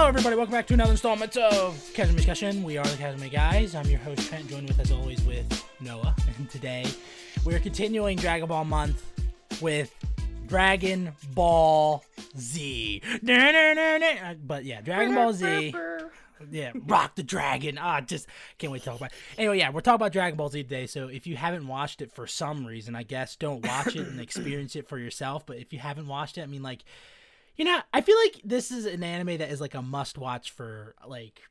Hello, everybody. Welcome back to another installment of Casual Discussion. We are the Casual Guys. I'm your host, Trent, joined with, as always, with Noah. And today, we're continuing Dragon Ball Month with Dragon Ball Z. But yeah, Dragon Ball Z. Yeah, rock the dragon. Ah, just can't wait to talk about. It. Anyway, yeah, we're talking about Dragon Ball Z today. So if you haven't watched it for some reason, I guess don't watch it and experience it for yourself. But if you haven't watched it, I mean, like, you know, I feel like this is an anime that is like a must watch for like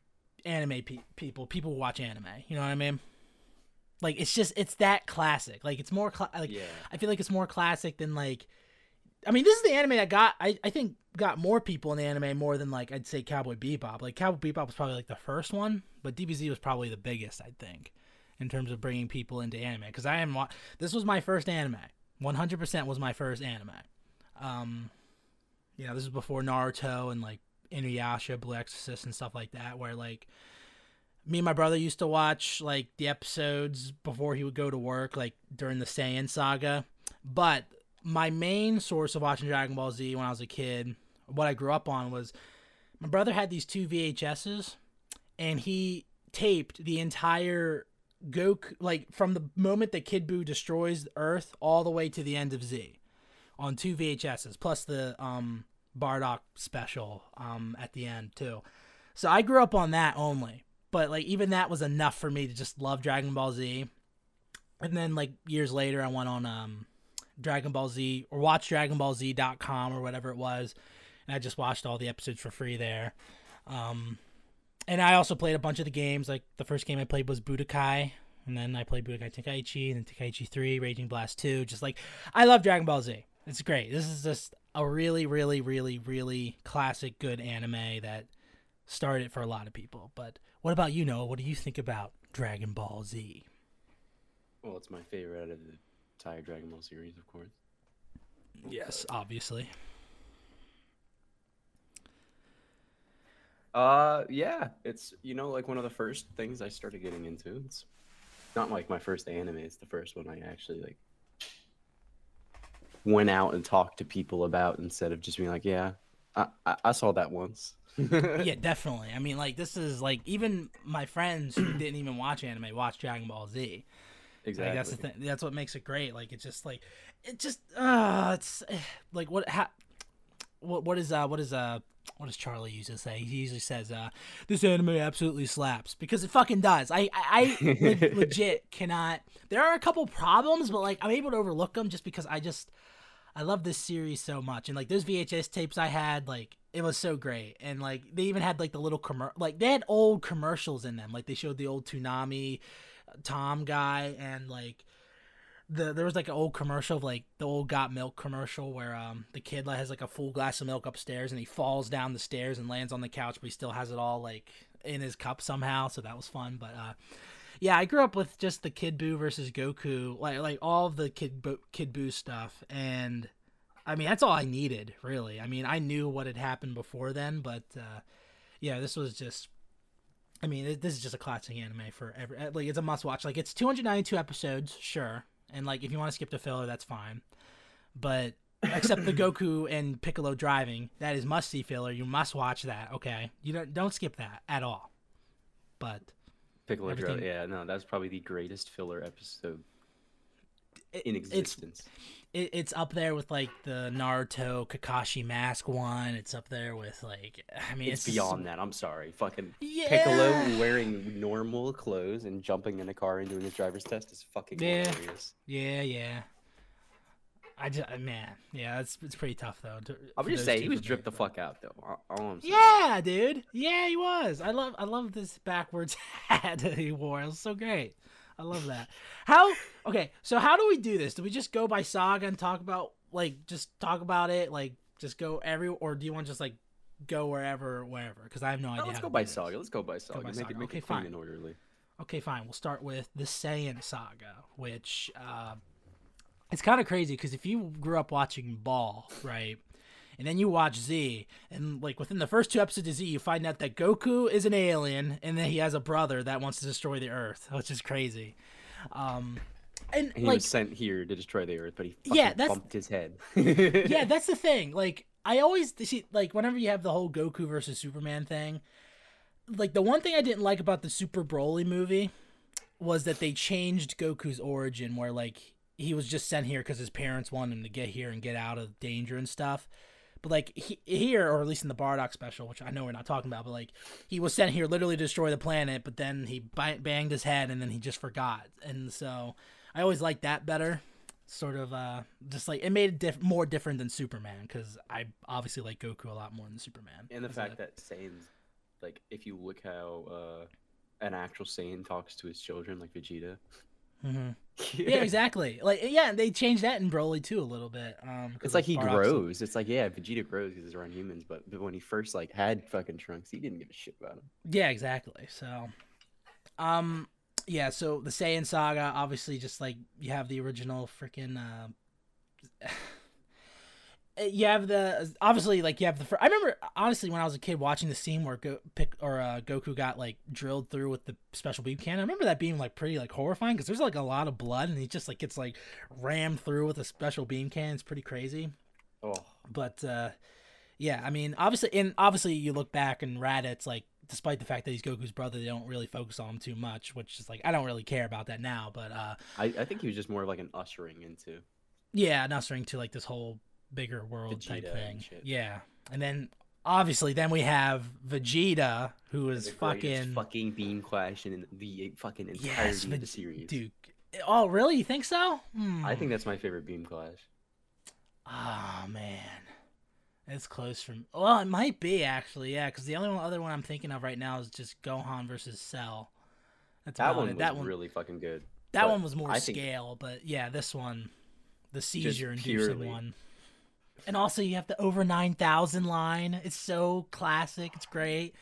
anime pe- people, people who watch anime. You know what I mean? Like it's just it's that classic. Like it's more cla- like Yeah. I feel like it's more classic than like. I mean, this is the anime that got I, I think got more people in anime more than like I'd say Cowboy Bebop. Like Cowboy Bebop was probably like the first one, but DBZ was probably the biggest I think in terms of bringing people into anime. Because I am wa- this was my first anime. One hundred percent was my first anime. Um, you know, this is before Naruto and like Inuyasha, Blue Exorcist, and stuff like that. Where like me and my brother used to watch like the episodes before he would go to work, like during the Saiyan saga. But my main source of watching Dragon Ball Z when I was a kid, what I grew up on was my brother had these two VHSs, and he taped the entire Goku, like from the moment that Kid Buu destroys Earth all the way to the end of Z, on two VHSs, plus the um Bardock special um at the end too. So I grew up on that only, but like even that was enough for me to just love Dragon Ball Z. And then like years later, I went on um Dragon Ball Z or watch DragonBallZ.com or whatever it was, and I just watched all the episodes for free there. Um, and I also played a bunch of the games. Like the first game I played was Budokai, and then I played Budokai Tenkaichi, and then Tenkaichi Three, Raging Blast Two. Just like I love Dragon Ball Z. It's great. This is just a really, really, really, really classic, good anime that started for a lot of people. But what about you, Noah? What do you think about Dragon Ball Z? Well, it's my favorite out of the entire Dragon Ball series, of course. Yes, obviously. Uh, yeah, it's you know like one of the first things I started getting into. It's not like my first anime; it's the first one I actually like went out and talked to people about instead of just being like, "Yeah, I I, I saw that once." yeah, definitely. I mean, like this is like even my friends who didn't even watch anime watch Dragon Ball Z. exactly. Like that's the thing. That's what makes it great. Like it's just like it just uh it's eh, like what ha- what what is uh what is uh what does Charlie usually say? He usually says uh this anime absolutely slaps because it fucking does. I I, I le- legit cannot. There are a couple problems, but like I'm able to overlook them just because I just I love this series so much. And like those VHS tapes I had, like it was so great. And like they even had like the little commer like they had old commercials in them. Like they showed the old Toonami uh, Tom guy and like the there was like an old commercial of like the old got milk commercial where um the kid like, has like a full glass of milk upstairs and he falls down the stairs and lands on the couch but he still has it all like in his cup somehow so that was fun but uh yeah i grew up with just the kid boo versus goku like like all of the kid kid boo stuff and i mean that's all i needed really i mean i knew what had happened before then but uh yeah this was just I mean, this is just a classic anime for every like it's a must watch. Like it's 292 episodes, sure, and like if you want to skip the filler, that's fine. But except the Goku and Piccolo driving, that is must see filler. You must watch that. Okay, you don't don't skip that at all. But Piccolo Dro- everything- Yeah, no, that's probably the greatest filler episode it, in it's existence. It, it's up there with like the Naruto Kakashi mask one. It's up there with like I mean, It's, it's, beyond that. I'm sorry. Fucking Yeah. Piccolo wearing normal clothes and jumping in a car and doing his driver's test is fucking Yeah. hilarious. Yeah, yeah. I just uh, man, yeah, it's it's pretty tough though. to- I would just say he was dripped the fuck out though. All- I'm saying. Yeah, dude. Yeah, he was. I love I love this backwards hat that he wore. It was so great. I love that. How okay, so how do we do this? Do we just go by saga and talk about like just talk about it, like just go every or do you want to just like go wherever wherever? Because I have no No, idea. let's how go by saga. Let's go by saga. by make saga. it make Okay, it clean fine. and orderly. Okay, fine. We'll start with the Saiyan saga, which uh, it's kind of crazy because if you grew up watching Ball, right, and then you watch Z, and like within the first two episodes of Z, you find out that Goku is an alien, and then he has a brother that wants to destroy the Earth, which is crazy. Um, and he like was sent here to destroy the Earth, but he Yeah, that's- bumped his head. yeah, that's the thing. Like, I always see like whenever you have the whole Goku versus Superman thing, like the one thing I didn't like about the Super Broly movie was that they changed Goku's origin, where like he was just sent here because his parents wanted him to get here and get out of danger and stuff. But like he, here, or at least in the Bardock special, which I know we're not talking about, but like he was sent here literally to destroy the planet, but then he banged his head and then he just forgot. And so I always liked that better. Sort of uh, just like it made it diff- more different than Superman because I obviously like Goku a lot more than Superman. And the fact that Saiyans, like, if you look how uh, an actual Saiyan talks to his children, like Vegeta. Mm-hmm. yeah. yeah. exactly. Like, yeah, they changed that in Broly too a little bit. Um, it's like he grows. It's like, yeah, Vegeta grows because he's around humans, but, but when he first like had fucking Trunks, he didn't give a shit about him. Yeah, exactly. So, um, yeah, so the Saiyan saga, obviously, just like you have the original freaking. Uh, you have the obviously like you have the. I remember honestly when I was a kid watching the scene where Go, pick or uh, Goku got like drilled through with the special beam cannon. I remember that being like pretty like horrifying because there's like a lot of blood and he just like gets like rammed through with a special beam cannon. It's pretty crazy. Oh, but uh, yeah, I mean obviously and obviously you look back and Raditz like despite the fact that he's Goku's brother, they don't really focus on him too much, which is like I don't really care about that now. But uh, I, I think he was just more like an ushering into. Yeah, an ushering to like this whole bigger world Vegeta type thing. And yeah, and then obviously then we have Vegeta, who is fucking fucking beam clash in the fucking entirety yes, of the series. Dude, oh really? You think so? Hmm. I think that's my favorite beam clash. Oh man. It's close from. Well, it might be actually, yeah. Because the only one, other one I'm thinking of right now is just Gohan versus Cell. That's that one it. was that one, really fucking good. That one was more I scale, think... but yeah, this one, the seizure inducing one. And also, you have the over nine thousand line. It's so classic. It's great.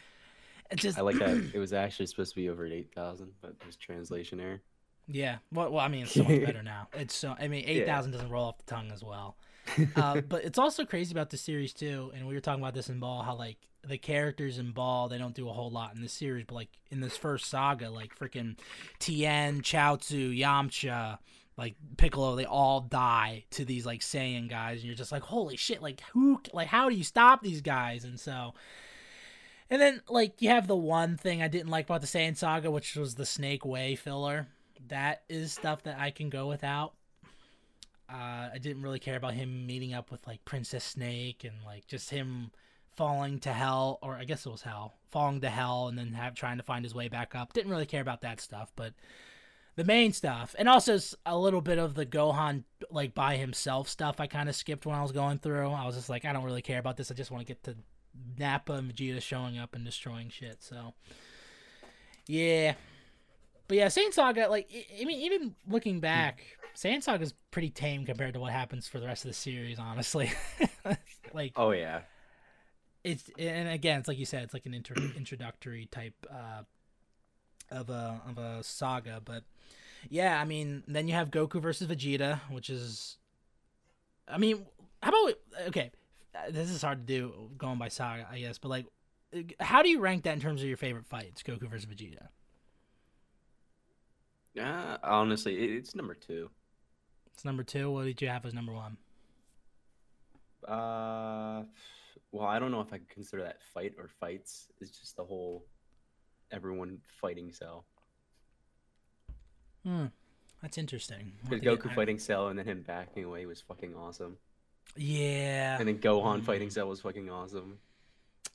It just I like that. it was actually supposed to be over eight thousand, but there's translation error. Yeah. Well, well, I mean, it's so much better now. It's so. I mean, eight thousand yeah. doesn't roll off the tongue as well. uh, but it's also crazy about the series too, and we were talking about this in Ball, how like the characters in Ball they don't do a whole lot in the series, but like in this first saga, like freaking Tien, Chaozu, Yamcha, like Piccolo, they all die to these like Saiyan guys, and you're just like, holy shit, like who, like how do you stop these guys? And so. And then, like, you have the one thing I didn't like about the Saiyan saga, which was the Snake Way filler. That is stuff that I can go without. Uh, I didn't really care about him meeting up with like Princess Snake and like just him falling to hell, or I guess it was hell, falling to hell and then have trying to find his way back up. Didn't really care about that stuff, but the main stuff, and also a little bit of the Gohan like by himself stuff, I kind of skipped when I was going through. I was just like, I don't really care about this. I just want to get to Nappa and Vegeta showing up and destroying shit. So, yeah. But yeah, Saiyan Saga, like, I mean, even looking back, Saiyan Saga is pretty tame compared to what happens for the rest of the series, honestly. like, oh yeah, it's and again, it's like you said, it's like an inter- introductory type uh, of a of a saga. But yeah, I mean, then you have Goku versus Vegeta, which is, I mean, how about okay, this is hard to do going by saga, I guess, but like, how do you rank that in terms of your favorite fights, Goku versus Vegeta? Yeah, honestly, it's number two. It's number two. What did you have as number one? Uh, well, I don't know if I could consider that fight or fights. It's just the whole everyone fighting Cell. Hmm, that's interesting. Because Goku I... fighting Cell and then him backing away was fucking awesome. Yeah. And then Gohan mm. fighting Cell was fucking awesome.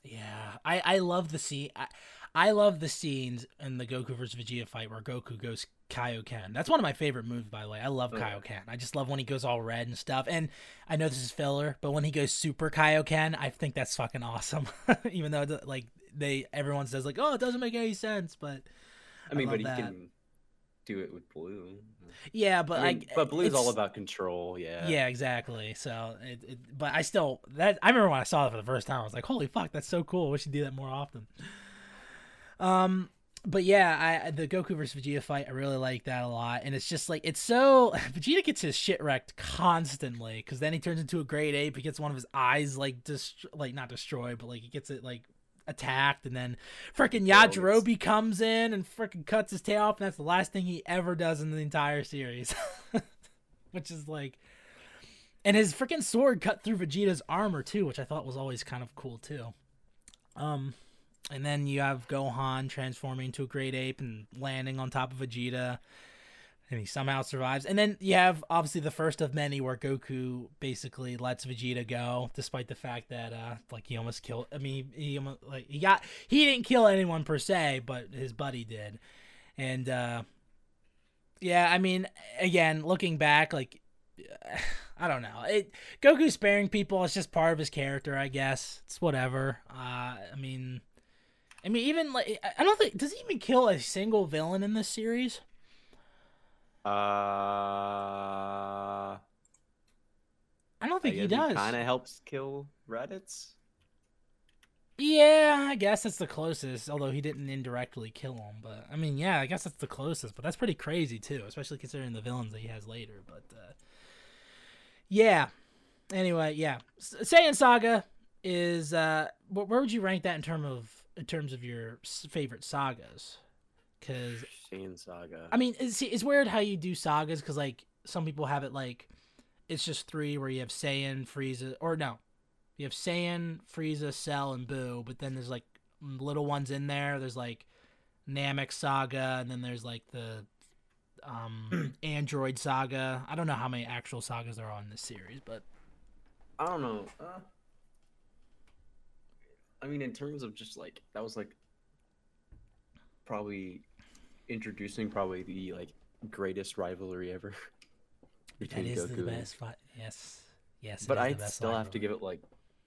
Yeah, I I love the scene. I, I love the scenes in the Goku versus Vegeta fight where Goku goes Kaioken. That's one of my favorite moves, by the way. I love Kaioken. I just love when he goes all red and stuff. And I know this is filler, but when he goes Super Kaioken, I think that's fucking awesome. Even though like they everyone says like, oh, it doesn't make any sense, but I mean, I but he that. can do it with blue. Yeah, but I, mean, I but blue's all about control. Yeah. Yeah, exactly. So, it, it, but I still that I remember when I saw it for the first time, I was like, holy fuck, that's so cool. We should do that more often. Um, but yeah, I the Goku versus Vegeta fight, I really like that a lot, and it's just like it's so Vegeta gets his shit wrecked constantly because then he turns into a great ape. He gets one of his eyes like like not destroyed, but like he gets it like attacked, and then freaking Yajirobe comes in and freaking cuts his tail off, and that's the last thing he ever does in the entire series, which is like and his freaking sword cut through Vegeta's armor too, which I thought was always kind of cool too. Um, and then you have Gohan transforming into a great ape and landing on top of Vegeta, and he somehow survives. And then you have obviously the first of many where Goku basically lets Vegeta go, despite the fact that uh, like he almost killed. I mean, he almost, like he got he didn't kill anyone per se, but his buddy did, and uh, yeah, I mean, again, looking back, like. I don't know. It Goku sparing people is just part of his character, I guess. It's whatever. Uh, I mean, I mean, even like I don't think does he even kill a single villain in this series? Uh, I don't think I he does. Kind of helps kill Raditz. Yeah, I guess that's the closest. Although he didn't indirectly kill him, but I mean, yeah, I guess that's the closest. But that's pretty crazy too, especially considering the villains that he has later. But uh, yeah. Anyway, yeah, S- Saiyan Saga is. Uh, wh- where would you rank that in terms of in terms of your favorite sagas? Because Saiyan Saga. I mean, it's, it's weird how you do sagas because like some people have it like it's just three where you have Saiyan, Frieza, or no, you have Saiyan, Frieza, Cell, and Boo, but then there's like little ones in there. There's like Namek Saga, and then there's like the um Android Saga. I don't know how many actual sagas there are in this series, but I don't know. Uh, I mean, in terms of just like that was like probably introducing probably the like greatest rivalry ever between is Goku. the best. Fi- yes, yes. But I'd best still have to give it like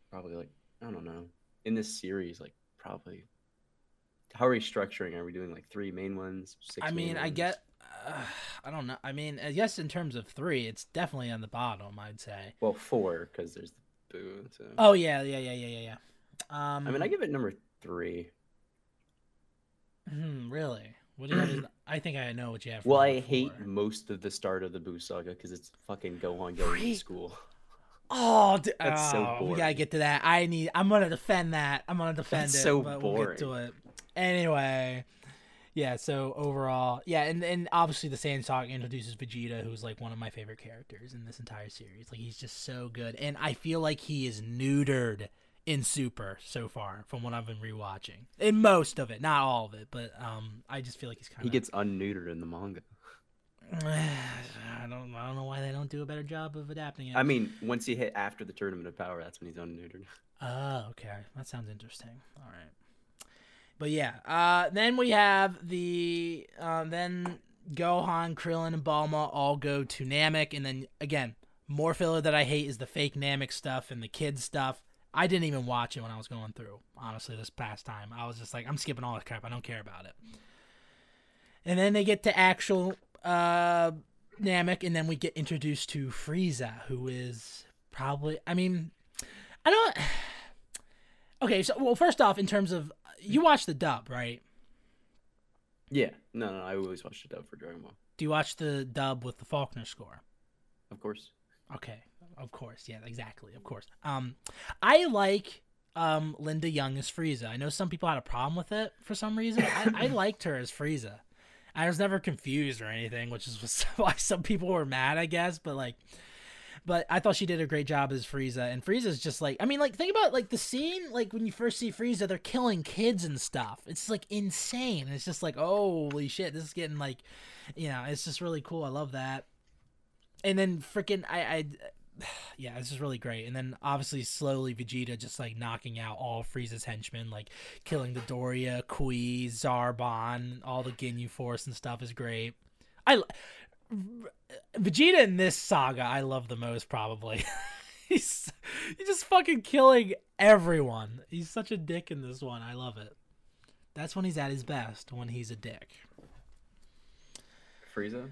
probably like I don't know in this series like probably. How are we structuring? Are we doing like three main ones? Six I mean, I get. Uh, I don't know. I mean, I guess in terms of three, it's definitely on the bottom. I'd say. well four because there's the boo. So. Oh yeah, yeah, yeah, yeah, yeah, yeah. Um, I mean, I give it number three. hmm, really. What do you have? I think I know what you have. for Well, I hate most of the start of the Boo saga because it's fucking Gohan going to school. Oh, d- That's so oh, we gotta get to that. I need. I'm gonna defend that. I'm gonna defend That's it. so but We'll get to it. Anyway, yeah. So overall, yeah, and and obviously the Saiyan Saga introduces Vegeta, who's like one of my favorite characters in this entire series. Like he's just so good, and I feel like he is neutered in Super so far from what I've been rewatching. In most of it, not all of it, but um, I just feel like he's kind of He gets unneutered in the manga. I don't. I don't know why they don't do a better job of adapting it. I mean, once he hit after the Tournament of Power, that's when he's unneutered. Oh, okay. That sounds interesting. All right. But yeah, uh, then we have the uh, then Gohan, Krillin, and Bulma all go to Namek, and then again, more filler that I hate is the fake Namek stuff and the kids stuff. I didn't even watch it when I was going through. Honestly, this past time, I was just like, I'm skipping all this crap. I don't care about it. And then they get to actual uh, Namek, and then we get introduced to Frieza, who is probably. I mean, I don't. Okay, so well, first off, in terms of you watch the dub, right? Yeah, no, no, I always watch the dub for Dragon Ball. Do you watch the dub with the Faulkner score? Of course. Okay, of course, yeah, exactly, of course. Um, I like um Linda Young as Frieza. I know some people had a problem with it for some reason. I, I liked her as Frieza. I was never confused or anything, which is why some people were mad, I guess. But like, but I thought she did a great job as Frieza. And Frieza's just like, I mean, like think about like the scene, like when you first see Frieza, they're killing kids and stuff. It's like insane. It's just like, holy shit, this is getting like, you know, it's just really cool. I love that. And then freaking, I, I, yeah, it's just really great. And then obviously slowly Vegeta just like knocking out all Frieza's henchmen, like killing Dodoria, Kui, Zarbon, all the Ginyu Force and stuff is great. I Vegeta in this saga I love the most probably. he's he's just fucking killing everyone. He's such a dick in this one. I love it. That's when he's at his best when he's a dick. Frieza?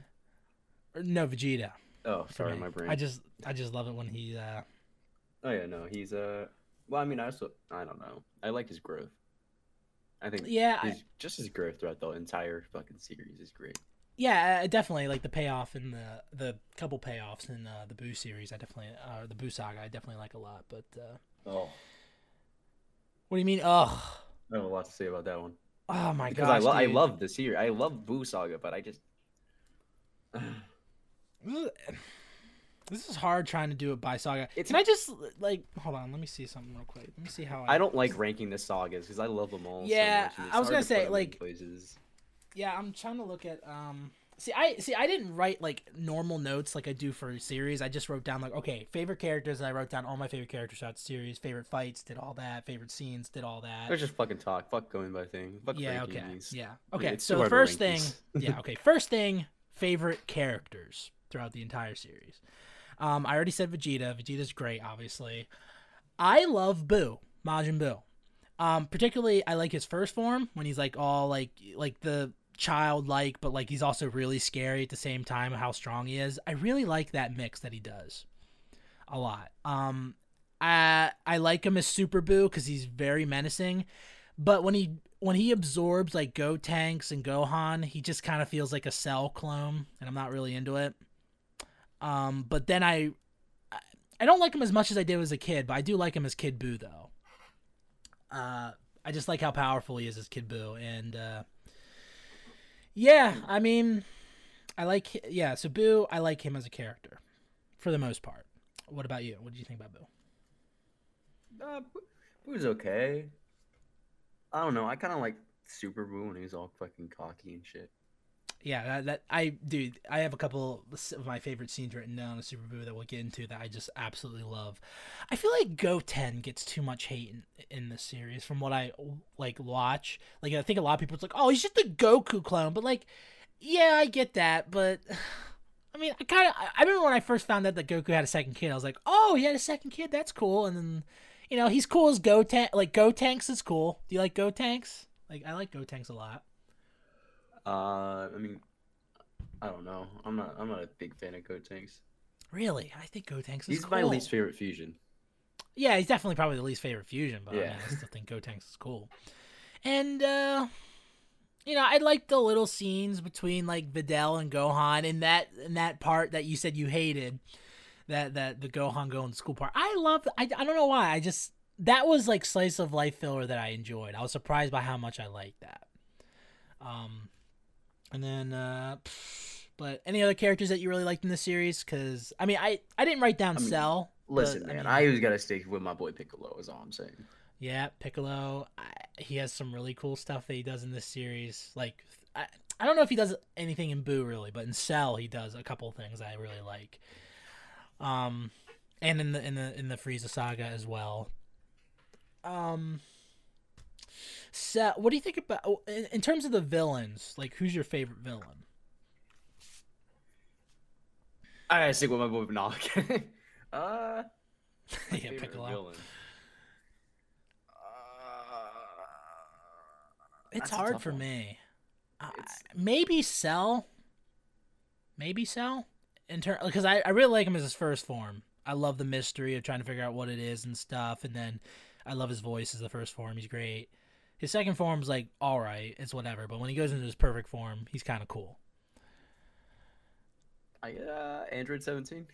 No, Vegeta. Oh, sorry, my brain. I just I just love it when he uh Oh yeah, no, he's uh. Well, I mean, I also I don't know. I like his growth. I think yeah, I- just his growth throughout the entire fucking series is great. Yeah, uh, definitely like the payoff in the the couple payoffs in uh, the Boo series. I definitely uh, the Boo saga. I definitely like a lot. But uh, Oh, what do you mean? Ugh. I have a lot to say about that one Oh my because gosh. I lo- I love the series. I love Boo Saga, but I just This is hard trying to do it by saga. It's- Can I just like hold on? Let me see something real quick. Let me see how I. I don't like ranking the sagas because I love them all. Yeah, so much, I was gonna to say, put 'em in like-. Yeah, I'm trying to look at um. See, I see. I didn't write like normal notes like I do for a series. I just wrote down like okay, favorite characters. And I wrote down all my favorite characters throughout the series. Favorite fights, did all that. Favorite scenes, did all that. Let's just fucking talk. Fuck going by thing. Fuck yeah. Okay. these. Yeah. I mean, Okay. so too the hard to first thing. yeah. Okay. First thing. Favorite characters throughout the entire series. Um, I already said Vegeta. Vegeta's great, obviously. I love Boo, Majin Boo. Um, particularly, I like his first form when he's like all like like the childlike, but like he's also really scary at the same time. How strong he is. I really like that mix that he does a lot. Um, I I like him as Super Boo because he's very menacing, but when he when he absorbs like Gotenks and Gohan, he just kind of feels like a Cell clone, and I'm not really into it. Um, but then I, I- don't like him as much as I did as a kid, but I do like him as Kid Boo though. Uh, I just like how powerful he is as Kid Boo, and uh, yeah, I mean, I like yeah. So Boo, I like him as a character, for the most part. What about you? What do you think about Boo? Uh, Boo- Boo's okay. I don't know. I kind of like Super Boo when he's all fucking cocky and shit. Yeah, that, that I dude, I have a couple of my favorite scenes written down in Super Boo that we'll get into that I just absolutely love. I feel like Goten gets too much hate in, in this series from what I like watch. Like I think a lot of people it's like, "Oh, he's just a Goku clone." But like, yeah, I get that, but I mean, I kind of I remember when I first found out that Goku had a second kid, I was like, "Oh, he had a second kid. That's cool." And then you know, he's cool as Goten. Like Gotenks is cool. Do you like Gotenks? Like I like Gotenks a lot. Uh, I mean, I don't know. I'm not. I'm not a big fan of Gotenks. Really, I think Gotenks is He's cool. my least favorite fusion. Yeah, he's definitely probably the least favorite fusion, but I, mean, I still think Gotenks is cool. And uh you know, I like the little scenes between like Videl and Gohan in that in that part that you said you hated. That that the Gohan going to school part. I love I, I don't know why. I just that was like slice of life filler that I enjoyed. I was surprised by how much I liked that. Um and then uh but any other characters that you really liked in the series cuz I mean I I didn't write down I mean, Cell. Listen, but, I man, mean- I always gotta stick with my boy Piccolo. Is all I'm saying. Yeah, Piccolo. I, he has some really cool stuff that he does in this series. Like, I, I don't know if he does anything in Boo really, but in Cell he does a couple things I really like. Um, and in the in the in the Frieza saga as well. Um, so what do you think about oh, in, in terms of the villains? Like, who's your favorite villain? I gotta stick with my boy Nog. uh, yeah, Piccolo. villain. Uh, It's that's hard for one. me. Uh, maybe Cell. Maybe Cell. In turn, because I, I really like him as his first form. I love the mystery of trying to figure out what it is and stuff. And then I love his voice as the first form. He's great. His second form's like all right, it's whatever. But when he goes into his perfect form, he's kind of cool. I uh, Android 17.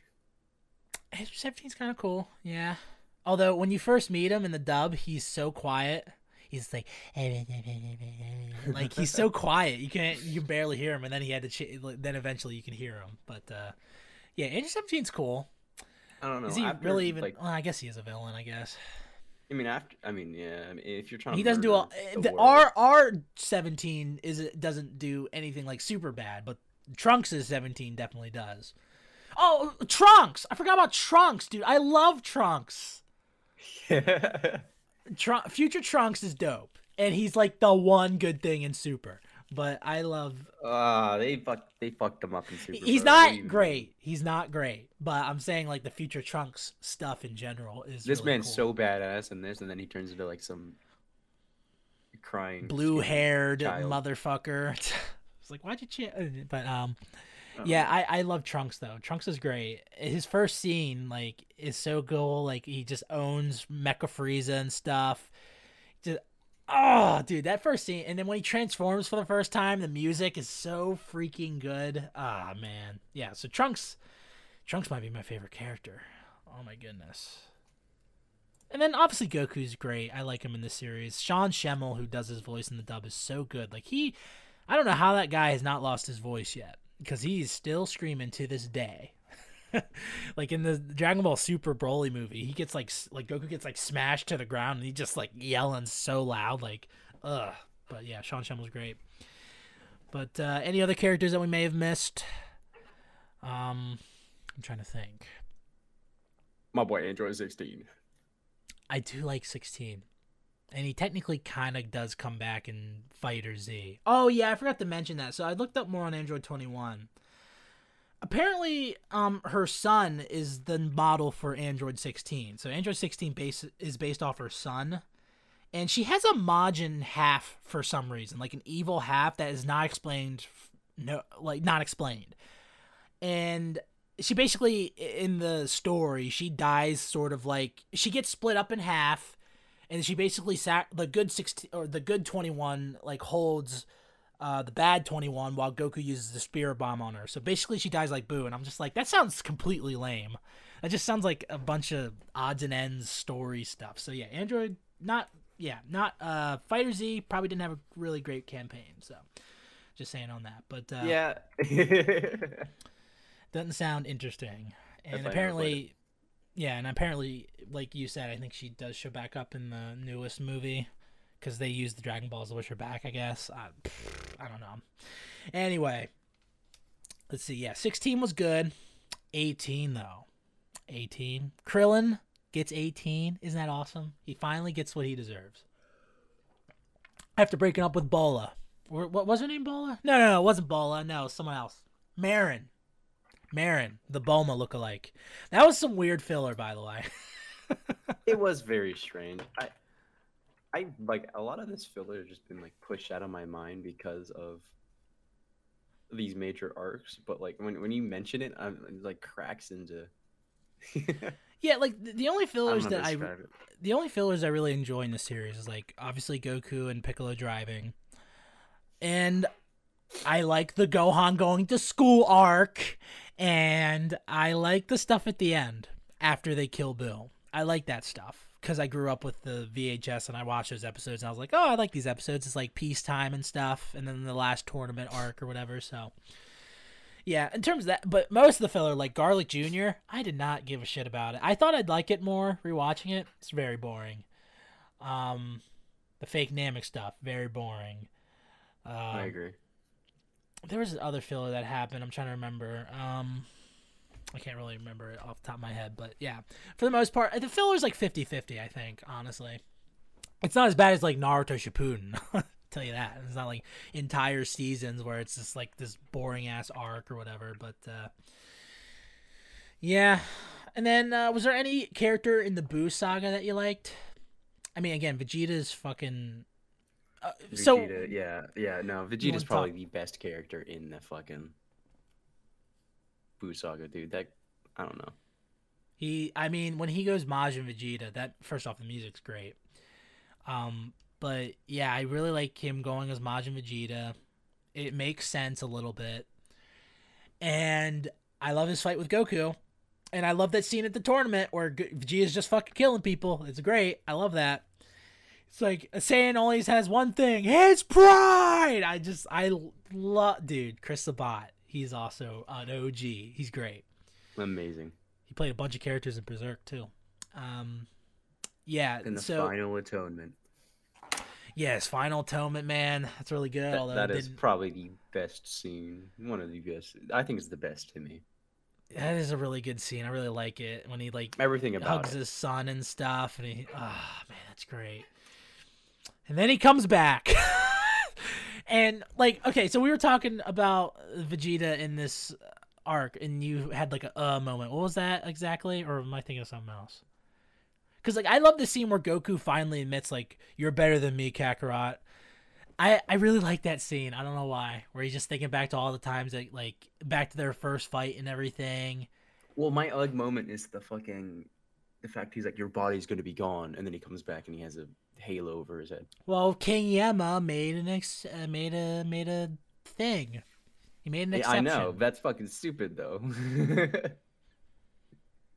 Android 17's kind of cool. Yeah. Although when you first meet him in the dub, he's so quiet. He's like, like he's so quiet. You can't, you can barely hear him. And then he had to, ch- then eventually you can hear him. But uh, yeah, Android 17's cool. I don't know. Is he after, really even? Like, well, I guess he is a villain. I guess I mean, after. I mean, yeah. I mean, if you're trying to. he doesn't do all. murder eh, the The, R R 17 is doesn't do anything like super bad, but Trunks' 17 definitely does. Oh, Trunks! I forgot about Trunks, dude. I love Trunks. Trun- Future Trunks is dope, and he's like the one good thing in Super. But I love. Ah, they fucked. They fucked him up in Super. He's bro. What do you not great. He's not great. But I'm saying like the Future Trunks stuff in general is. This really man's cool. so badass in this, and then he turns into like some crying blue-haired motherfucker. it's like why'd you ch-? But um, yeah, I I love Trunks though. Trunks is great. His first scene like is so cool. Like he just owns Mecha Frieza and stuff. Just oh, dude, that first scene, and then when he transforms for the first time, the music is so freaking good. Ah man, yeah. So Trunks, Trunks might be my favorite character. Oh my goodness. And then obviously Goku's great. I like him in this series. Sean Schemmel, who does his voice in the dub, is so good. Like he, I don't know how that guy has not lost his voice yet because he's still screaming to this day. like in the Dragon Ball Super Broly movie, he gets like like Goku gets like smashed to the ground and he just like yelling so loud, like ugh. But yeah, Sean Schemmel was great. But uh, any other characters that we may have missed? Um, I'm trying to think. My boy Android 16. I do like 16. And he technically kind of does come back in Fighter Z. Oh, yeah, I forgot to mention that. So I looked up more on Android 21. Apparently, um, her son is the model for Android 16. So Android 16 base is based off her son. And she has a Majin half for some reason, like an evil half that is not explained. No, like not explained. And she basically in the story she dies sort of like she gets split up in half and she basically sat the good 16 or the good 21 like holds uh, the bad 21 while Goku uses the spirit bomb on her. So basically she dies like Boo and I'm just like that sounds completely lame. That just sounds like a bunch of odds and ends story stuff. So yeah, Android not yeah, not uh Fighter Z probably didn't have a really great campaign. So just saying on that. But uh Yeah. doesn't sound interesting. And apparently, yeah, and apparently, like you said, I think she does show back up in the newest movie because they used the Dragon Balls wish her back. I guess I, I don't know. Anyway, let's see. Yeah, sixteen was good. Eighteen though, eighteen. Krillin gets eighteen. Isn't that awesome? He finally gets what he deserves. After breaking up with Bola. Or, what was her name? Bola? No, no, no, it wasn't Bola. No, it was someone else. Maron. Maron, the Bulma lookalike. That was some weird filler, by the way. it was very strange. I, I like a lot of this filler has just been like pushed out of my mind because of these major arcs. But like when when you mention it, I'm it, like cracks into. yeah, like the, the only fillers I that I it. the only fillers I really enjoy in the series is like obviously Goku and Piccolo driving, and I like the Gohan going to school arc, and I like the stuff at the end after they kill Bill. I like that stuff because I grew up with the VHS and I watched those episodes and I was like, oh, I like these episodes. It's like peacetime and stuff, and then the last tournament arc or whatever. So. Yeah, in terms of that, but most of the filler, like Garlic Jr., I did not give a shit about it. I thought I'd like it more rewatching it. It's very boring. Um, the fake Namek stuff, very boring. Um, I agree. there was other filler that happened. I'm trying to remember. Um, I can't really remember it off the top of my head, but yeah, for the most part, the filler is like 50-50, I think. Honestly, it's not as bad as like Naruto Shippuden. Tell you that it's not like entire seasons where it's just like this boring ass arc or whatever. But uh, yeah, and then uh, was there any character in the Boo saga that you liked? I mean, again, Vegeta's fucking. Uh, so yeah, yeah, no, Vegeta's talk- probably the best character in the fucking Boo Saga, dude. That I don't know. He, I mean, when he goes Majin Vegeta, that first off, the music's great. Um, but yeah, I really like him going as Majin Vegeta. It makes sense a little bit, and I love his fight with Goku, and I love that scene at the tournament where G- Vegeta's just fucking killing people. It's great. I love that. It's like Saiyan always has one thing: his pride. I just, I love, dude. Chris Sabat. He's also an OG. He's great. Amazing. He played a bunch of characters in Berserk too. Um, yeah. In the so final atonement. yes, final atonement, man. That's really good. That, although that is probably the best scene. One of the best. I think it's the best to me. that is a really good scene. I really like it when he like Everything about hugs it. his son and stuff, and he ah man, that's great. And then he comes back. and like okay, so we were talking about Vegeta in this arc and you had like a uh moment. What was that exactly? Or am I thinking of something else? Cuz like I love the scene where Goku finally admits like you're better than me, Kakarot. I, I really like that scene. I don't know why. Where he's just thinking back to all the times that like back to their first fight and everything. Well, my ugh moment is the fucking the fact he's like your body's gonna be gone, and then he comes back and he has a halo over his head. Well, King Yama made an ex- uh, made a made a thing. He made an Yeah, I know that's fucking stupid though.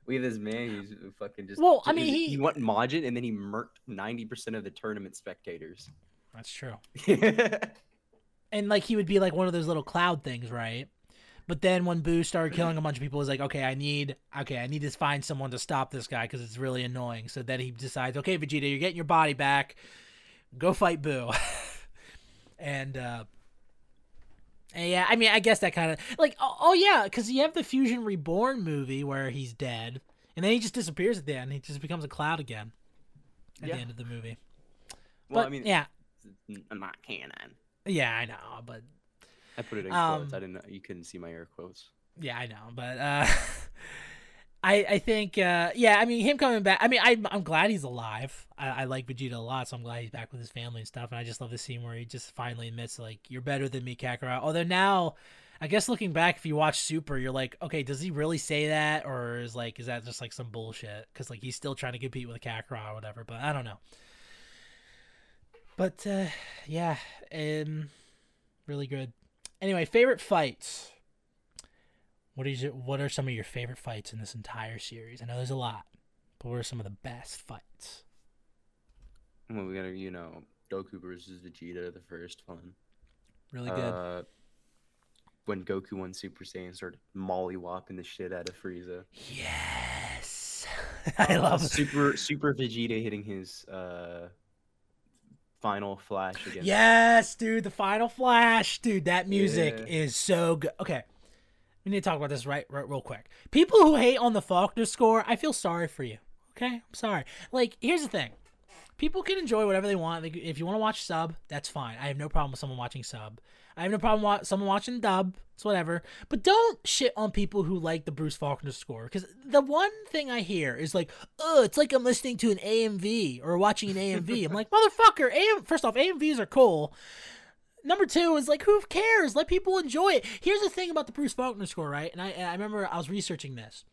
we have this man who's fucking just. Well, I mean, he- he went Majin and then he murked ninety percent of the tournament spectators. That's true. And like he would be like one of those little cloud things, right? But then when Boo started killing a bunch of people, he's like, okay, I need, okay, I need to find someone to stop this guy because it's really annoying. So then he decides, okay, Vegeta, you're getting your body back. Go fight Boo. and uh, and yeah, I mean, I guess that kind of like, oh, oh yeah, because you have the Fusion Reborn movie where he's dead, and then he just disappears at the end. He just becomes a cloud again at Yeah. the end of the movie. Well, but I mean, yeah, not canon. yeah, I know, but I put it in Um, quotes. I didn't know you couldn't see my air quotes. yeah, I know, but uh, I I think uh, yeah, I mean him coming back. I mean I I'm glad he's alive. I, I like Vegeta a lot, so I'm glad he's back with his family and stuff. And I just love the scene where he just finally admits like you're better than me, Kakarot. Although now. I guess looking back, if you watch Super, you're like, okay, does he really say that, or is like, is that just like some bullshit? Because like he's still trying to compete with Kakarot or whatever. But I don't know. But uh, yeah, um, really good. Anyway, favorite fights. What is your, What are some of your favorite fights in this entire series? I know there's a lot, but what are some of the best fights? Well, we gotta, you know, Goku versus Vegeta, the first one. Really good. Uh, when Goku won Super Saiyan, started mollywhopping the shit out of Frieza. yes, I love it. Super Super Vegeta hitting his uh final flash against. Yes, dude, the final flash, dude. That music Yeah. is so good. Okay, we need to talk about this right, right, real quick. People who hate on the Faulkner score, I feel sorry for you. Okay, I'm sorry. Like, here's the thing: people can enjoy whatever they want. Like, if you want to watch sub, that's fine. I have no problem with someone watching sub. I have no problem with someone watching dub. It's whatever. But don't shit on people who like the Bruce Faulkner score. Because the one thing I hear is like, oh, it's like I'm listening to an AMV or watching an AMV. I'm like, motherfucker, AM, first off, AMVs are cool. Number two is like, who cares? Let people enjoy it. Here's the thing about the Bruce Faulkner score, right? And I, and I remember I was researching this.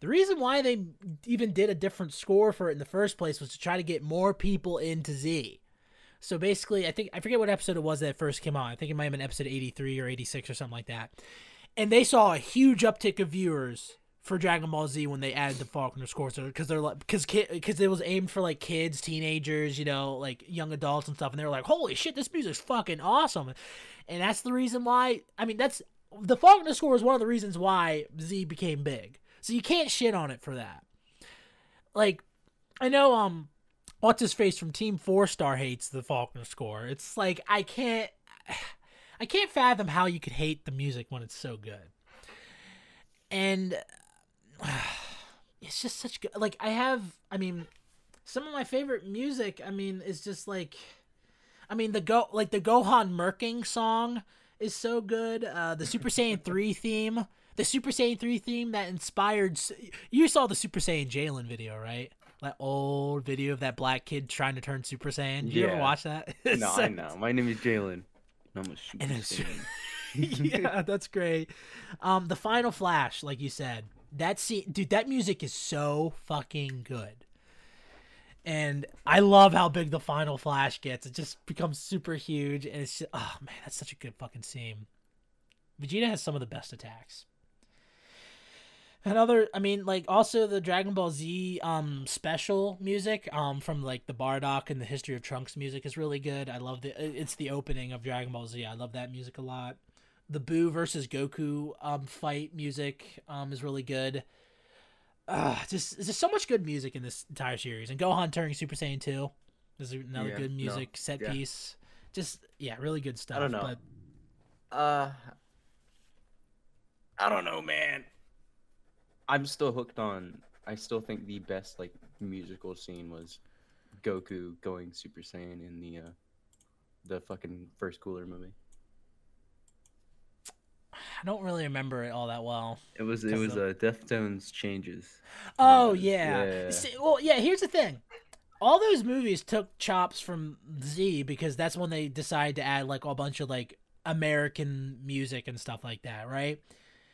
The reason why they even did a different score for it in the first place was to try to get more people into Z. So basically, I think I forget what episode it was that first came out. I think it might have been episode 83 or 86 or something like that. And they saw a huge uptick of viewers for Dragon Ball Z when they added the Faulkner score, because they're like, because because it was aimed for like kids, teenagers, you know, like young adults and stuff, and they were like, "Holy shit, this music's fucking awesome!" And that's the reason why. I mean, that's the Faulkner score is one of the reasons why Z became big. So you can't shit on it for that. Like, I know, um, what's his face from Team Four Star hates the Faulkner score. It's like I can't, I can't fathom how you could hate the music when it's so good. And it's just such good. Like I have, I mean, some of my favorite music. I mean, is just like, I mean, the go like the Gohan Merking song is so good. Uh, the Super Saiyan three theme, the Super Saiyan three theme that inspired. You saw the Super Saiyan Jalen video, right? That old video of that black kid trying to turn Super Saiyan. Did you ever watch that? No, so- I know. My name is Jalen. I'm a Super And Saiyan. yeah, that's great. Um, the final flash, like you said, that scene, dude, that music is so fucking good. And I love how big the final flash gets. It just becomes super huge, and it's just, oh man, that's such a good fucking scene. Vegeta has some of the best attacks. Another, I mean, like also the Dragon Ball Z um special music um from like the Bardock and the History of Trunks music is really good. I love the it's the opening of Dragon Ball Z. I love that music a lot. The Boo versus Goku um fight music um is really good. Uh, just there's just so much good music in this entire series. And Gohan turning Super Saiyan 2 is another Yeah, good no, music set yeah. piece. Just yeah, really good stuff. I don't know. But Uh, I don't know, man. I'm still hooked on. I still think the best like musical scene was Goku going Super Saiyan in the uh, the fucking first Cooler movie. I don't really remember it all that well. It was it was the- uh, Deftones changes. Oh Yeah, yeah. yeah. See, well, yeah. Here's the thing. All those movies took chops from Z because that's when they decided to add like a bunch of like American music and stuff like that, right?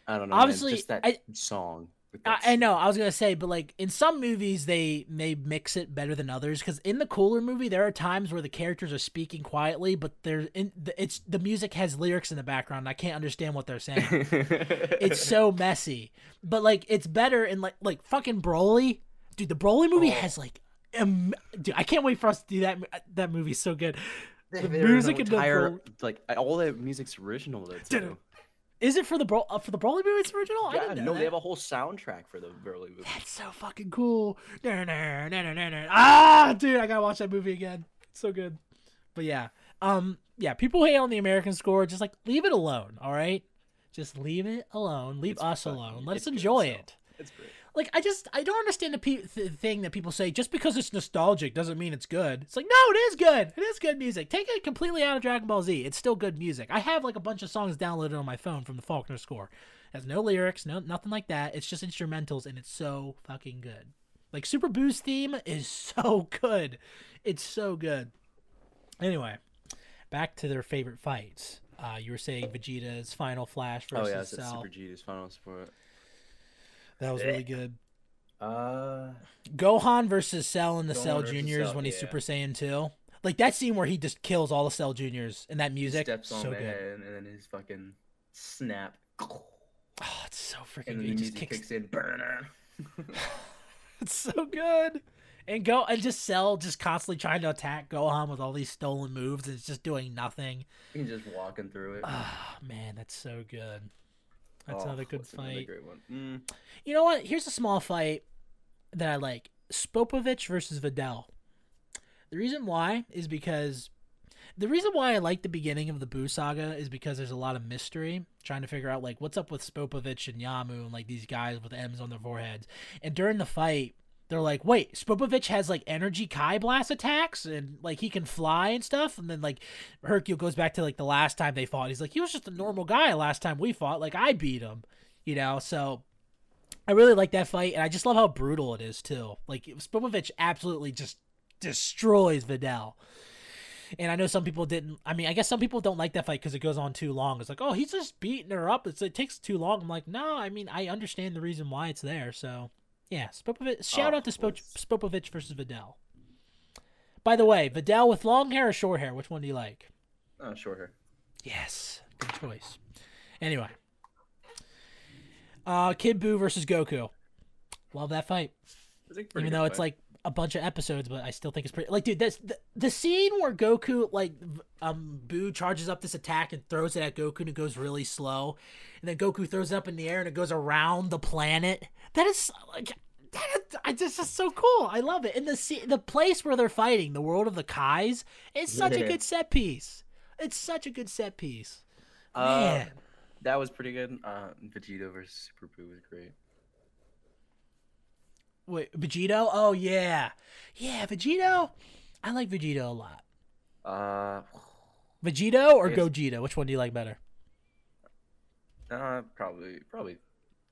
I don't know. Obviously, man, just that I- song. I, I know. I was gonna say, but like in some movies, they they mix it better than others. Because in the Cooler movie, there are times where the characters are speaking quietly, but they're in the, it's the music has lyrics in the background. And I can't understand what they're saying. it's so messy. But like it's better in like like fucking Broly, dude. The Broly movie Oh. has like, um, dude. I can't wait for us to do that. That movie's so good. The music an in the entire like all the music's original though. Is it for the Bro- uh, for the Broly movie? It's original. I Yeah, didn't know no, that. they have a whole soundtrack for the Broly movie. That's so fucking cool. Nah, nah, nah, nah, nah. Ah, dude, I gotta watch that movie again. It's so good. But yeah, um, yeah, people hate on the American score. Just like leave it alone. All right, just leave it alone. Leave It's us fucking- alone. Let it's enjoy it. It's great. Like I just I don't understand the pe- th- thing that people say just because it's nostalgic doesn't mean it's good. It's like no, it is good. It is good music. Take it completely out of Dragon Ball Z. It's still good music. I have like a bunch of songs downloaded on my phone from the Faulconer score. It has no lyrics, no nothing like that. It's just instrumentals and it's so fucking good. Like Super Boo's theme is so good. It's so good. Anyway, back to their favorite fights. Uh, you were saying Vegeta's final flash versus Oh yeah, it's Cell. Super G's final sport. That was really good. Uh, Gohan versus Cell in the Gohan Cell Juniors Cell, when he's yeah. Super Saiyan 2. Like that scene where he just kills all the Cell Juniors and that he music. steps on so the good. head and then his fucking snap, Oh, it's so freaking and good. He just kicks. kicks in. Burner. It's so good. And go and just Cell just constantly trying to attack Gohan with all these stolen moves and it's just doing nothing. He's just walking through it. Ah, man, that's so good. That's Oh, a good what's another fight. great one. Mm. You know what? Here's a small fight that I like. Spopovich versus Videl. The reason why is because the reason why I like the beginning of the Boo saga is because there's a lot of mystery, trying to figure out like what's up with Spopovich and Yamu and like these guys with M's on their foreheads. And during the fight, they're like, "Wait, Spopovich has like energy Kai blast attacks and like he can fly and stuff." And then like Hercule goes back to like the last time they fought. He's like, "He was just a normal guy last time we fought. Like I beat him." You know, so I really like that fight, and I just love how brutal it is too. Like Spopovich absolutely just destroys Videl. And I know some people didn't. I mean, I guess some people don't like that fight because it goes on too long. It's like, oh, he's just beating her up. It's, it takes too long. I'm like, no. I mean, I understand the reason why it's there. So, yeah, Spopovich. Shout Oh, out to Spo- Spopovich versus Videl. By the way, Videl with long hair or short hair? Which one do you like? Oh, short hair. Yes, good choice. Anyway, uh, Kid Buu versus Goku. Love that fight. Even though it's fight. like a bunch of episodes, but I still think it's pretty. Like, dude, that's the, the scene where Goku like um Buu charges up this attack and throws it at Goku and it goes really slow, and then Goku throws it up in the air and it goes around the planet. That is like. That is, I just so cool. I love it. And the the place where they're fighting, the world of the Kais, is such a good set piece. It's such a good set piece. Uh, Man. that was pretty good. Uh, Vegeta versus Super Boo was great. Wait, Vegito? Oh yeah, yeah, Vegito. I like Vegito a lot. Uh, Vegito or. Gogeta? Which one do you like better? uh, probably, probably.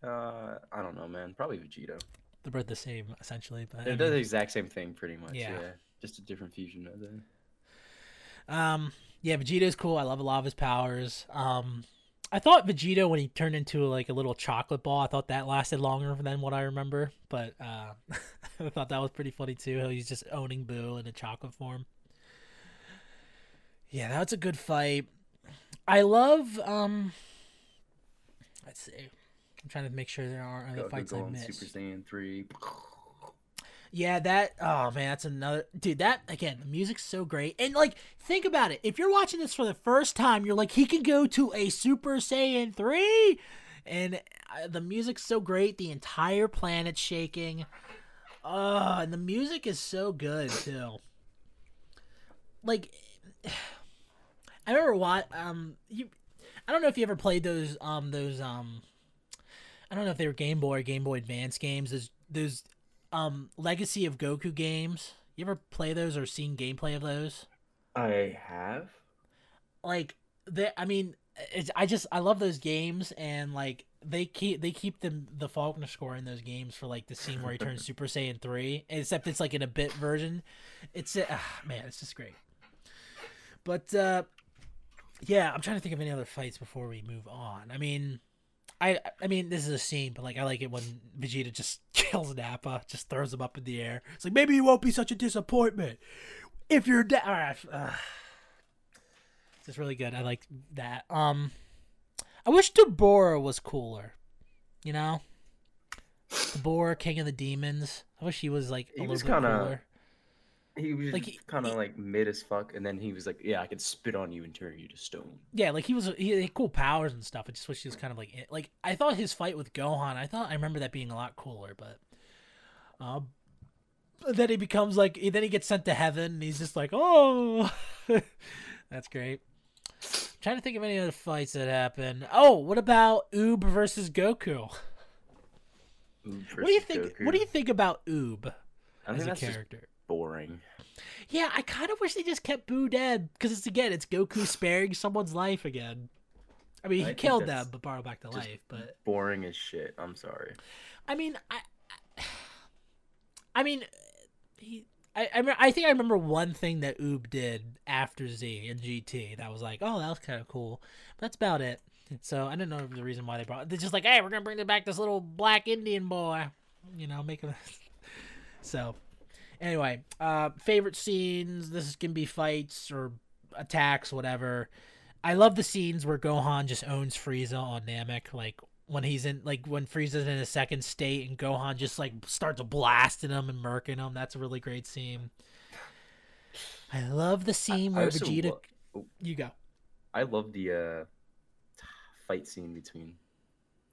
Uh, I don't know, man. Probably Vegito. They're both the same essentially, but I They're, the exact same thing, pretty much. Yeah. Yeah. Just a different fusion of them. um, yeah, Vegito's cool. I love a lot of his powers. Um, I thought Vegito when he turned into like a little chocolate ball, I thought that lasted longer than what I remember. But uh, I thought that was pretty funny too. He's just owning Boo in a chocolate form. Yeah, that was a good fight. I love. Um, let's see. I'm trying to make sure there aren't other fights I missed. Super Saiyan three. Yeah, that oh man, that's another dude. That again, the music's so great, and like think about it. If you're watching this for the first time, you're like, he can go to a Super Saiyan three, and uh, the music's so great. The entire planet's shaking. Oh, and the music is so good too. Like, I remember what um you, I don't know if you ever played those um those um, I don't know if they were Game Boy Game Boy Advance games. Those those um Legacy of Goku games. You ever play those or seen gameplay of those? I have. Like they I mean it's, I just I love those games and like they keep they keep them the Faulconer score in those games for like the scene where he turns Super Saiyan 3 except it's like in a bit version. It's uh, ah, man, it's just great. But uh yeah, I'm trying to think of any other fights before we move on. I mean, I I mean this is a scene, but like I like it when Vegeta just kills Nappa, just throws him up in the air. It's like maybe you won't be such a disappointment if you're dead. All right, uh, it's just really good. I like that. Um, I wish Dabura was cooler. You know, Dabura, King of the Demons. I wish he was like a He little was bit kinda- cooler. He was Like, kind of like mid as fuck, and then he was like, "Yeah, I can spit on you and turn you to stone." Yeah, like he was he had cool powers and stuff. I just wish he was kind of like like I thought his fight with Gohan. I thought I remember that being a lot cooler, but um, then he becomes like then he gets sent to heaven and he's just like oh, that's great. trying to think of any other fights that happened. Oh, what about Oob versus Goku? Oob What do you think? Goku. What do you think about Oob I as think a that's just character? Boring. Yeah, I kind of wish they just kept Boo dead because it's again, it's Goku sparing someone's life again. I mean, he think killed them, but brought back to life. But Boring as shit. I'm sorry. I mean, I, I, I mean, he. I, I, remember, I think I remember one thing that Oob did after Z and GT that was like, oh, that was kind of cool. But that's about it. So I don't know the reason why they brought. They're just like, hey, we're gonna bring back this little black Indian boy, you know, make him. so, anyway, uh, favorite scenes. This can be fights or attacks, whatever. I love the scenes where Gohan just owns Frieza on Namek, like when he's in, like when Frieza's in a second state and Gohan just like starts blasting him and murking him. That's a really great scene. I love the scene I where also Vegeta. lo- oh, You go. I love the uh, fight scene between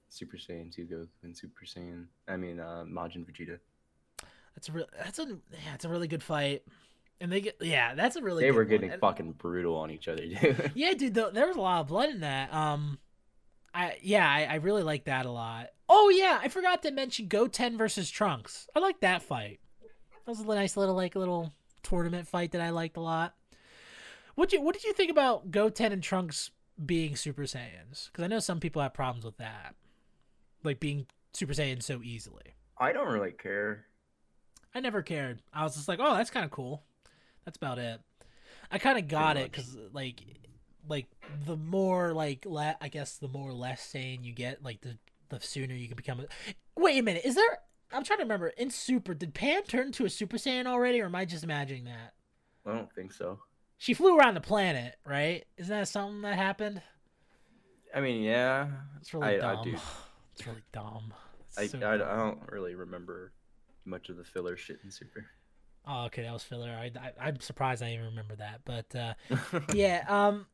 Super Saiyan 2 Goku and Super Saiyan. I mean, uh, Majin Vegeta. That's a real. That's a yeah. It's a really good fight, and they get yeah. That's a really. Good fight. They good were getting And- fucking brutal on each other, dude. Yeah, dude, th- there was a lot of blood in that. Um, I yeah, I, I really like that a lot. Oh yeah, I forgot to mention Goten versus Trunks. I like that fight. That was a nice little like little tournament fight that I liked a lot. What you what did you think about Goten and Trunks being Super Saiyans? Because I know some people have problems with that, like being Super Saiyan so easily. I don't really care. I never cared. I was just like, oh, that's kind of cool. That's about it. I kind of got it because like, like the more like le- I guess the more less sane you get, like the the sooner you can become. A... Wait a minute, is there? I'm trying to remember. In Super, did Pan turn to a Super Saiyan already, or am I just imagining that? I don't think so. She flew around the planet, right? Isn't that something that happened? I mean, yeah. It's really I- I dumb. do. It's really dumb. It's I, so I, I don't really remember much of the filler shit in Super. Oh, okay, that was filler. I, I I'm surprised I even remember that, but. uh yeah. Um.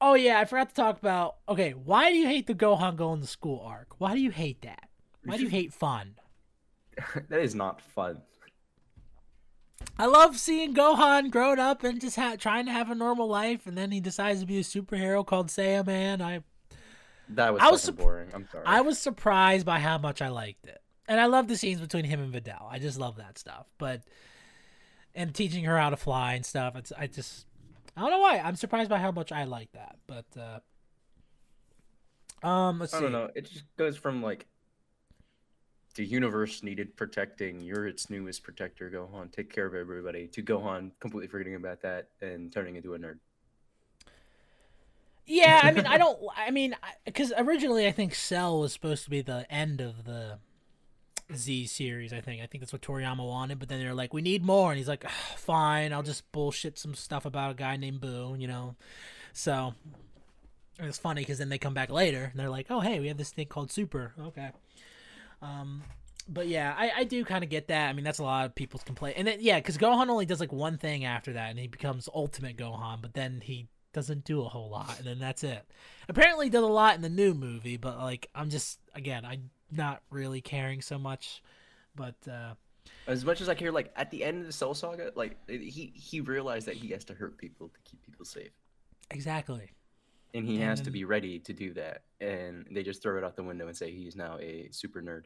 Oh yeah, I forgot to talk about. Okay, why do you hate the Gohan going to school arc? Why do you hate that? Why do you hate fun? that is not fun. I love seeing Gohan grown up and just ha- trying to have a normal life, and then he decides to be a superhero called Saiyaman. I That was, I was sup- boring. I'm sorry. I was surprised by how much I liked it, and I love the scenes between him and Videl. I just love that stuff. But and teaching her how to fly and stuff. It's I just I don't know why I'm surprised by how much I like that. But uh um, let's I see. don't know. It just goes from like the universe needed protecting. You're its newest protector. Gohan, take care of everybody. To Gohan, completely forgetting about that and turning into a nerd. Yeah, I mean, I don't. I mean, because originally I think Cell was supposed to be the end of the Z series. I think. I think that's what Toriyama wanted, but then they're like, "We need more," and he's like, "Ah, "Fine, I'll just bullshit some stuff about a guy named Boo," you know. So it's funny because then they come back later and they're like, "Oh, hey, we have this thing called Super." Okay. Um, but yeah, I, I do kind of get that. I mean, that's a lot of people's complaint, and then, yeah, because Gohan only does like one thing after that, and he becomes Ultimate Gohan. But then he doesn't do a whole lot, and then that's it. Apparently, he does a lot in the new movie, but like, I'm just again, I'm not really caring so much. But uh, As much as I care, like at the end of the Soul Saga, like he he realized that he has to hurt people to keep people safe, exactly, and he has to be ready to do that. And they just throw it out the window and say he's now a super nerd.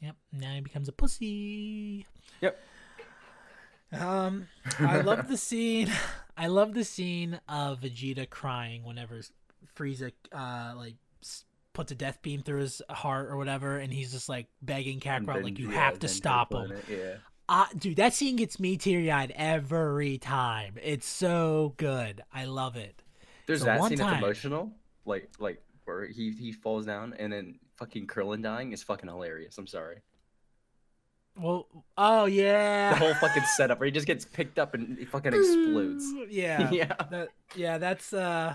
yep. Now he becomes a pussy. Yep. Um, I love the scene. I love the scene of Vegeta crying whenever Frieza uh like puts a death beam through his heart or whatever, and he's just like begging Kakarot like you yeah, have to stop him. it, Yeah. Uh, dude, that scene gets me teary eyed every time. It's so good. I love it. There's So that scene time- that's emotional, like like where he he falls down and then fucking Krillin dying is fucking hilarious. I'm sorry. Well, oh yeah. The whole fucking setup where he just gets picked up and he fucking explodes. Yeah. yeah. That yeah, that's uh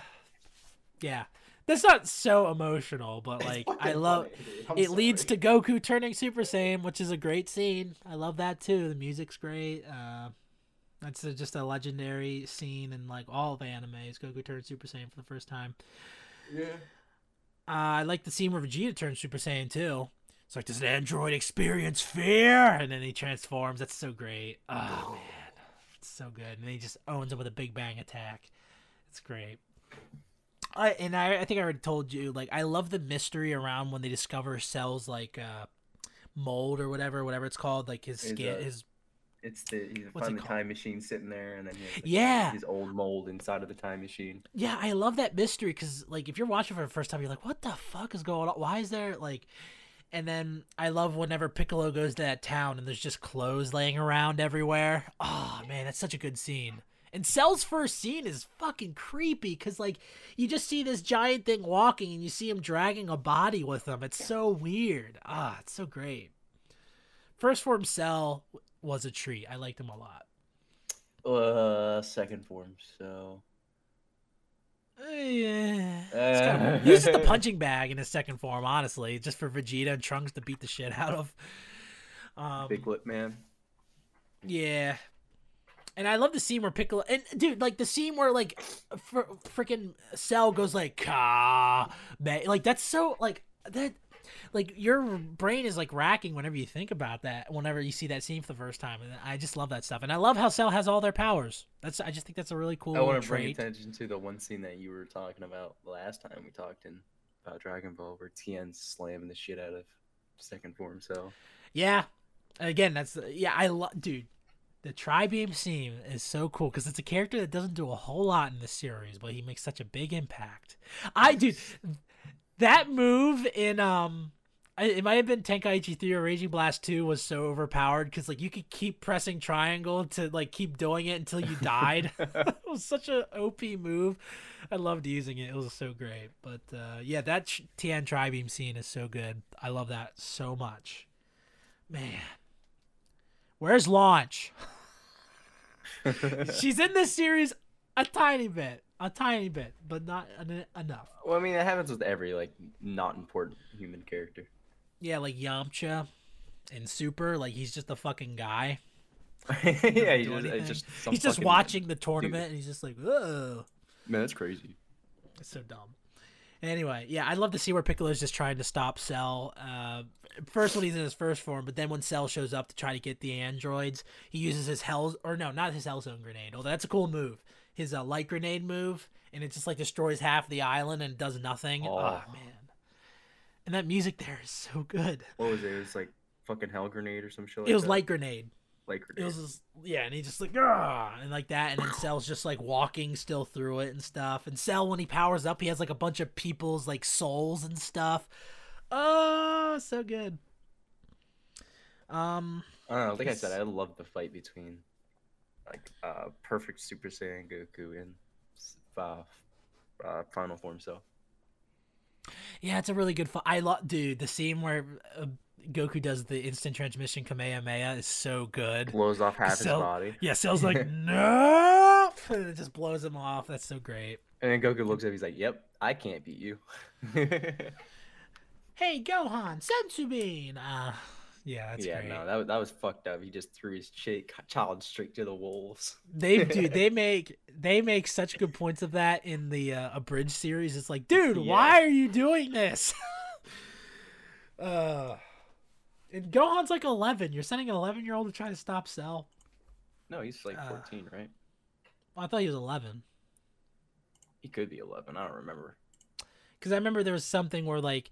yeah. That's not so emotional, but like I love it leads to Goku turning Super Saiyan, which is a great scene. I love that too. The music's great. Uh That's a, just a legendary scene in like all of animes. Goku turns Super Saiyan for the first time. Yeah. Uh, I like the scene where Vegeta turns Super Saiyan too. It's like, does an android experience fear? And then he transforms. That's so great. Oh man, it's so good. And he just owns him with a Big Bang attack. It's great. I and I, I think I already told you. Like, I love the mystery around when they discover cells like uh, mold or whatever, whatever it's called. Like his skin, his It's the you What's find the called? time machine sitting there, and then he has, like, Yeah. his old mold inside of the time machine. Yeah, I love that mystery because, like, if you're watching for the first time, you're like, "What the fuck is going on? Why is there like?" And then I love whenever Piccolo goes to that town and there's just clothes laying around everywhere. Oh man, that's such a good scene. And Cell's first scene is fucking creepy because, like, you just see this giant thing walking and you see him dragging a body with him. It's so weird. Ah, it's so great. First form Cell was a treat. I liked him a lot. Uh, second form. So Uh, yeah. Uh. he was just a punching bag in his second form, honestly, just for Vegeta and Trunks to beat the shit out of. Um, big lip man. yeah. And I love the scene where Piccolo and dude, like the scene where like fr- freaking Cell goes like man, like that's so like that, like your brain is like racking whenever you think about that. Whenever you see that scene for the first time, and I just love that stuff. And I love how Cell has all their powers. That's I just think that's a really cool I want to bring attention to the one scene that you were talking about last time we talked in about Dragon Ball, where Tien's slamming the shit out of second form. So Yeah. Again, that's yeah. I love, dude. The Tri-Beam scene is so cool because it's a character that doesn't do a whole lot in the series, but he makes such a big impact. I dude, that move in um, it might have been Tenkaichi 3 or Raging Blast 2 was so overpowered because like you could keep pressing triangle to like keep doing it until you died. it was such a OP move. I loved using it. It was so great. But uh, yeah, that Tien Tri-Beam scene is so good. I love that so much. Man. Where's Launch? She's in this series a tiny bit. A tiny bit, but not en- enough. well, I mean, that happens with every like not important human character. Yeah, like Yamcha and Super, like he's just a fucking guy. yeah, he just, uh, anything. just he's just watching the tournament and he's just like, oh. Man, that's crazy. It's so dumb. Anyway, yeah, I'd love to see where Piccolo's just trying to stop Cell. Uh, first when he's in his first form, but then when Cell shows up to try to get the androids, he uses his Hell or no, not his hell zone grenade. Although that's a cool move. His uh, light grenade move, and it just like destroys half the island and does nothing. Oh, Oh. man, and that music there is so good. What was it? It was like fucking hell grenade or some shit. Like it was that? light grenade. Light It was just, yeah, and he just like ah, and like that, and then Cell's just like walking still through it and stuff. And Cell, when he powers up, he has like a bunch of people's like souls and stuff. Oh, so good. Um, I don't know. Like I said, I love the fight between like uh perfect Super Saiyan Goku and uh, uh Final Form. So yeah, it's a really good. Fu- I love, dude, the scene where uh, Goku does the instant transmission Kamehameha is so good. blows off half his body, Yeah, Cell's like no, and it just blows him off. That's so great. and then Goku looks at him. He's like, "Yep, I can't beat you." Hey, Gohan, Senzu Bean. Uh, yeah, that's yeah, great. no, that was, that was fucked up. He just threw his chi- child straight to the wolves. They dude, they make they make such good points of that in the uh, abridged series. It's like, dude, Yeah. why are you doing this? uh, and Gohan's like eleven. You're sending an eleven year old to try to stop Cell. No, he's like Uh, 14, right? Well, I thought he was eleven He could be 11. I don't remember. because I remember there was something where like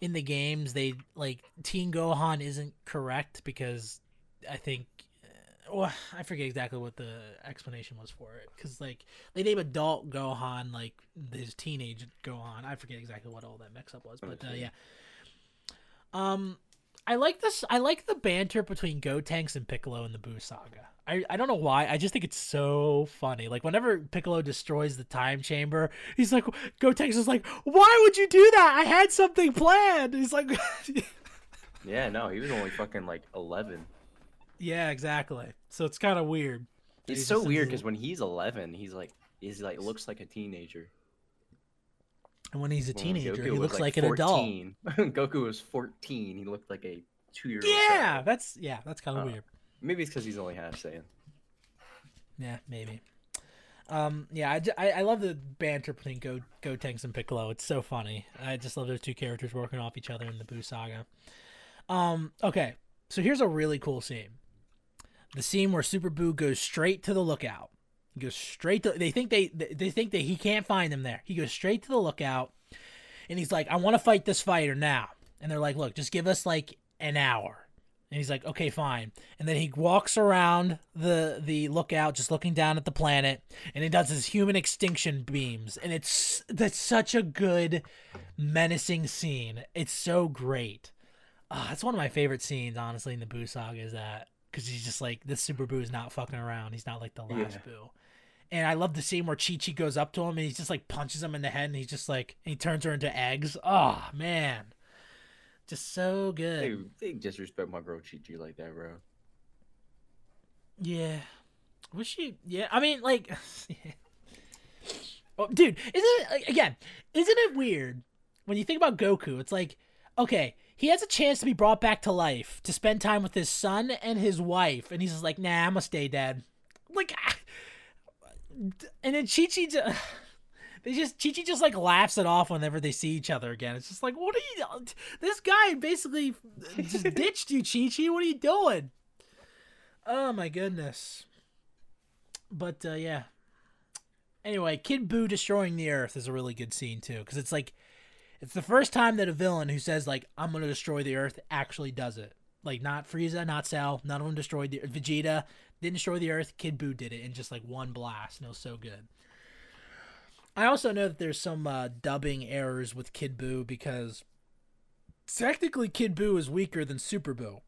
in the games they like Teen Gohan isn't correct because I think. uh, Well, I forget exactly what the explanation was for it because like they name adult Gohan like his teenage Gohan. I forget exactly what all that mix up was, but uh, yeah. Um, I like this. I like the banter between Gotenks and Piccolo in the Buu saga. I, I don't know why. I just think it's so funny. Like whenever Piccolo destroys the time chamber, he's like, Gotenks is like, "Why would you do that? I had something planned." He's like, Yeah, no, he was only fucking like 11. "Yeah, exactly." So it's kind of weird. It's so weird because when he's 11, he's like, he's like looks like a teenager. And when he's a teenager, he looks like, an adult. Goku was 14. He looked like a two-year-old. Yeah, child. that's yeah, that's kind of Uh, weird. Maybe it's because he's only half Saiyan. Yeah, maybe. Um, yeah, I love the banter between Go Gotenks and Piccolo. It's so funny. I just love those two characters working off each other in the Boo saga. Um, okay, so here's a really cool scene. The scene where Super Boo goes straight to the lookout. He goes straight to. They think they they think that he can't find them there. He goes straight to the lookout, and he's like, "I want to fight this fighter now." And they're like, "Look, just give us like an hour." And he's like, "Okay, fine." And then he walks around the the lookout, just looking down at the planet, and he does his human extinction beams, and it's that's such a good, menacing scene. It's so great. Ah, that's one of my favorite scenes, honestly, in the Boo saga. Is that because he's just like this Super Boo is not fucking around. He's not like the last Yeah. Boo. And I love the scene where Chi Chi goes up to him and he just like punches him in the head, and he's just like and he turns her into eggs. Oh man, just so good. They, they disrespect my girl Chi Chi like that, bro. Yeah. Was she? Yeah. I mean, like, oh, dude, isn't it like, again? Isn't it weird when you think about Goku? It's like, okay, he has a chance to be brought back to life to spend time with his son and his wife, and he's just like, nah, I'm gonna stay dead. Like, and then Chi Chi. Just, they just Chi Chi just like laughs it off whenever they see each other again. It's just like, what are you? This guy basically just ditched you, Chi Chi. What are you doing? Oh my goodness. But uh, yeah. Anyway, Kid Buu destroying the Earth is a really good scene too, because it's like, it's the first time that a villain who says like I'm gonna destroy the Earth actually does it. Like not Frieza, not Cell, none of them destroyed the Vegeta didn't destroy the Earth. Kid Buu did it in just like one blast, and it was so good. I also know that there's some uh, dubbing errors with Kid Buu because technically Kid Buu is weaker than Super Buu.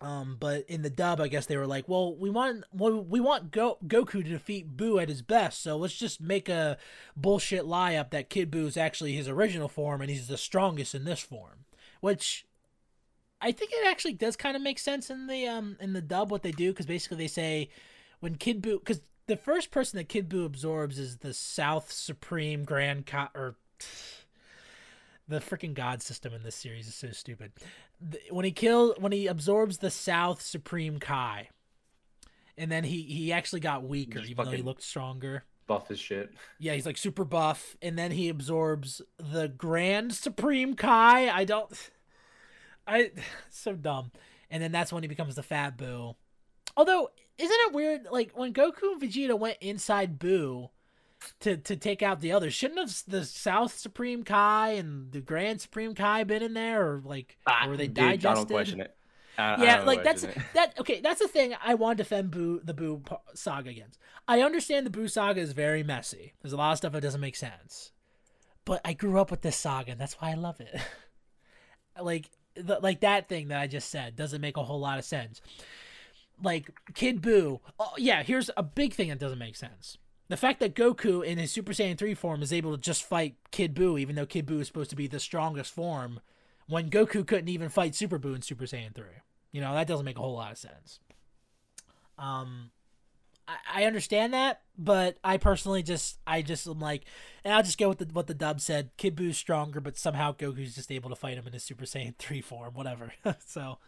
Um, but in the dub, I guess they were like, "Well, we want we want Go- Goku to defeat Boo at his best, so let's just make a bullshit lie up that Kid Buu is actually his original form and he's the strongest in this form." Which I think it actually does kind of make sense in the um in the dub what they do because basically they say when Kid Buu because the first person that Kid Buu absorbs is the South Supreme Grand Ka- or the freaking god system in this series is so stupid. When he kill when he absorbs the South Supreme Kai, and then he he actually got weaker Just even though he looked stronger. Buff as shit. Yeah, he's like super buff, and then he absorbs the Grand Supreme Kai. I don't, I so dumb. And then that's when he becomes the Fat Boo. Although, isn't it weird? Like when Goku and Vegeta went inside Boo to to take out the others, shouldn't have the South Supreme Kai and the Grand Supreme Kai been in there, or like, or were they Ah, Dude, I digested? don't question it. I- I yeah, don't like that's it. that. Okay, that's the thing I want to defend Boo the Boo saga against. I understand the Boo saga is very messy. There's a lot of stuff that doesn't make sense, but I grew up with this saga, and that's why I love it. like, like that thing that I just said doesn't make a whole lot of sense. Like Kid Boo. Oh, yeah, here's a big thing that doesn't make sense. The fact that Goku in his Super Saiyan 3 form is able to just fight Kid Buu, even though Kid Buu is supposed to be the strongest form, when Goku couldn't even fight Super Buu in Super Saiyan 3. You know, that doesn't make a whole lot of sense. Um I, I understand that, but I personally just I just am like and I'll just go with the, what the dub said. Kid Buu's stronger, but somehow Goku's just able to fight him in his Super Saiyan 3 form, whatever. so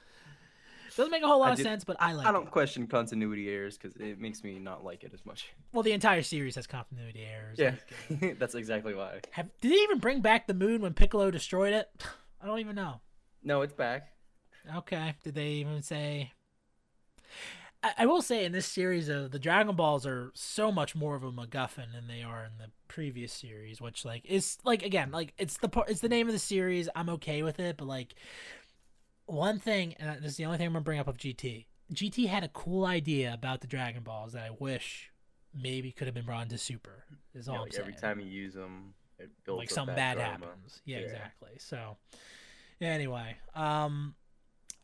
doesn't make a whole lot I of did- sense, but I like I don't it. question continuity errors because it makes me not like it as much. Well, the entire series has continuity errors. Yeah, Like, uh, that's exactly why. have, did they even bring back the moon when Piccolo destroyed it? I don't even know. No, it's back. Okay. Did they even say? I, I will say in this series, uh, the Dragon Balls are so much more of a MacGuffin than they are in the previous series, which like is like again like it's the part it's the name of the series. I'm okay with it, but like one thing, and this is the only thing I'm gonna bring up of GT. GT had a cool idea about the Dragon Balls that I wish maybe could have been brought into Super. Is all Yeah, I'm like every time you use them, it builds like up something bad drama. happens. Yeah, Yeah. exactly. So, anyway, um,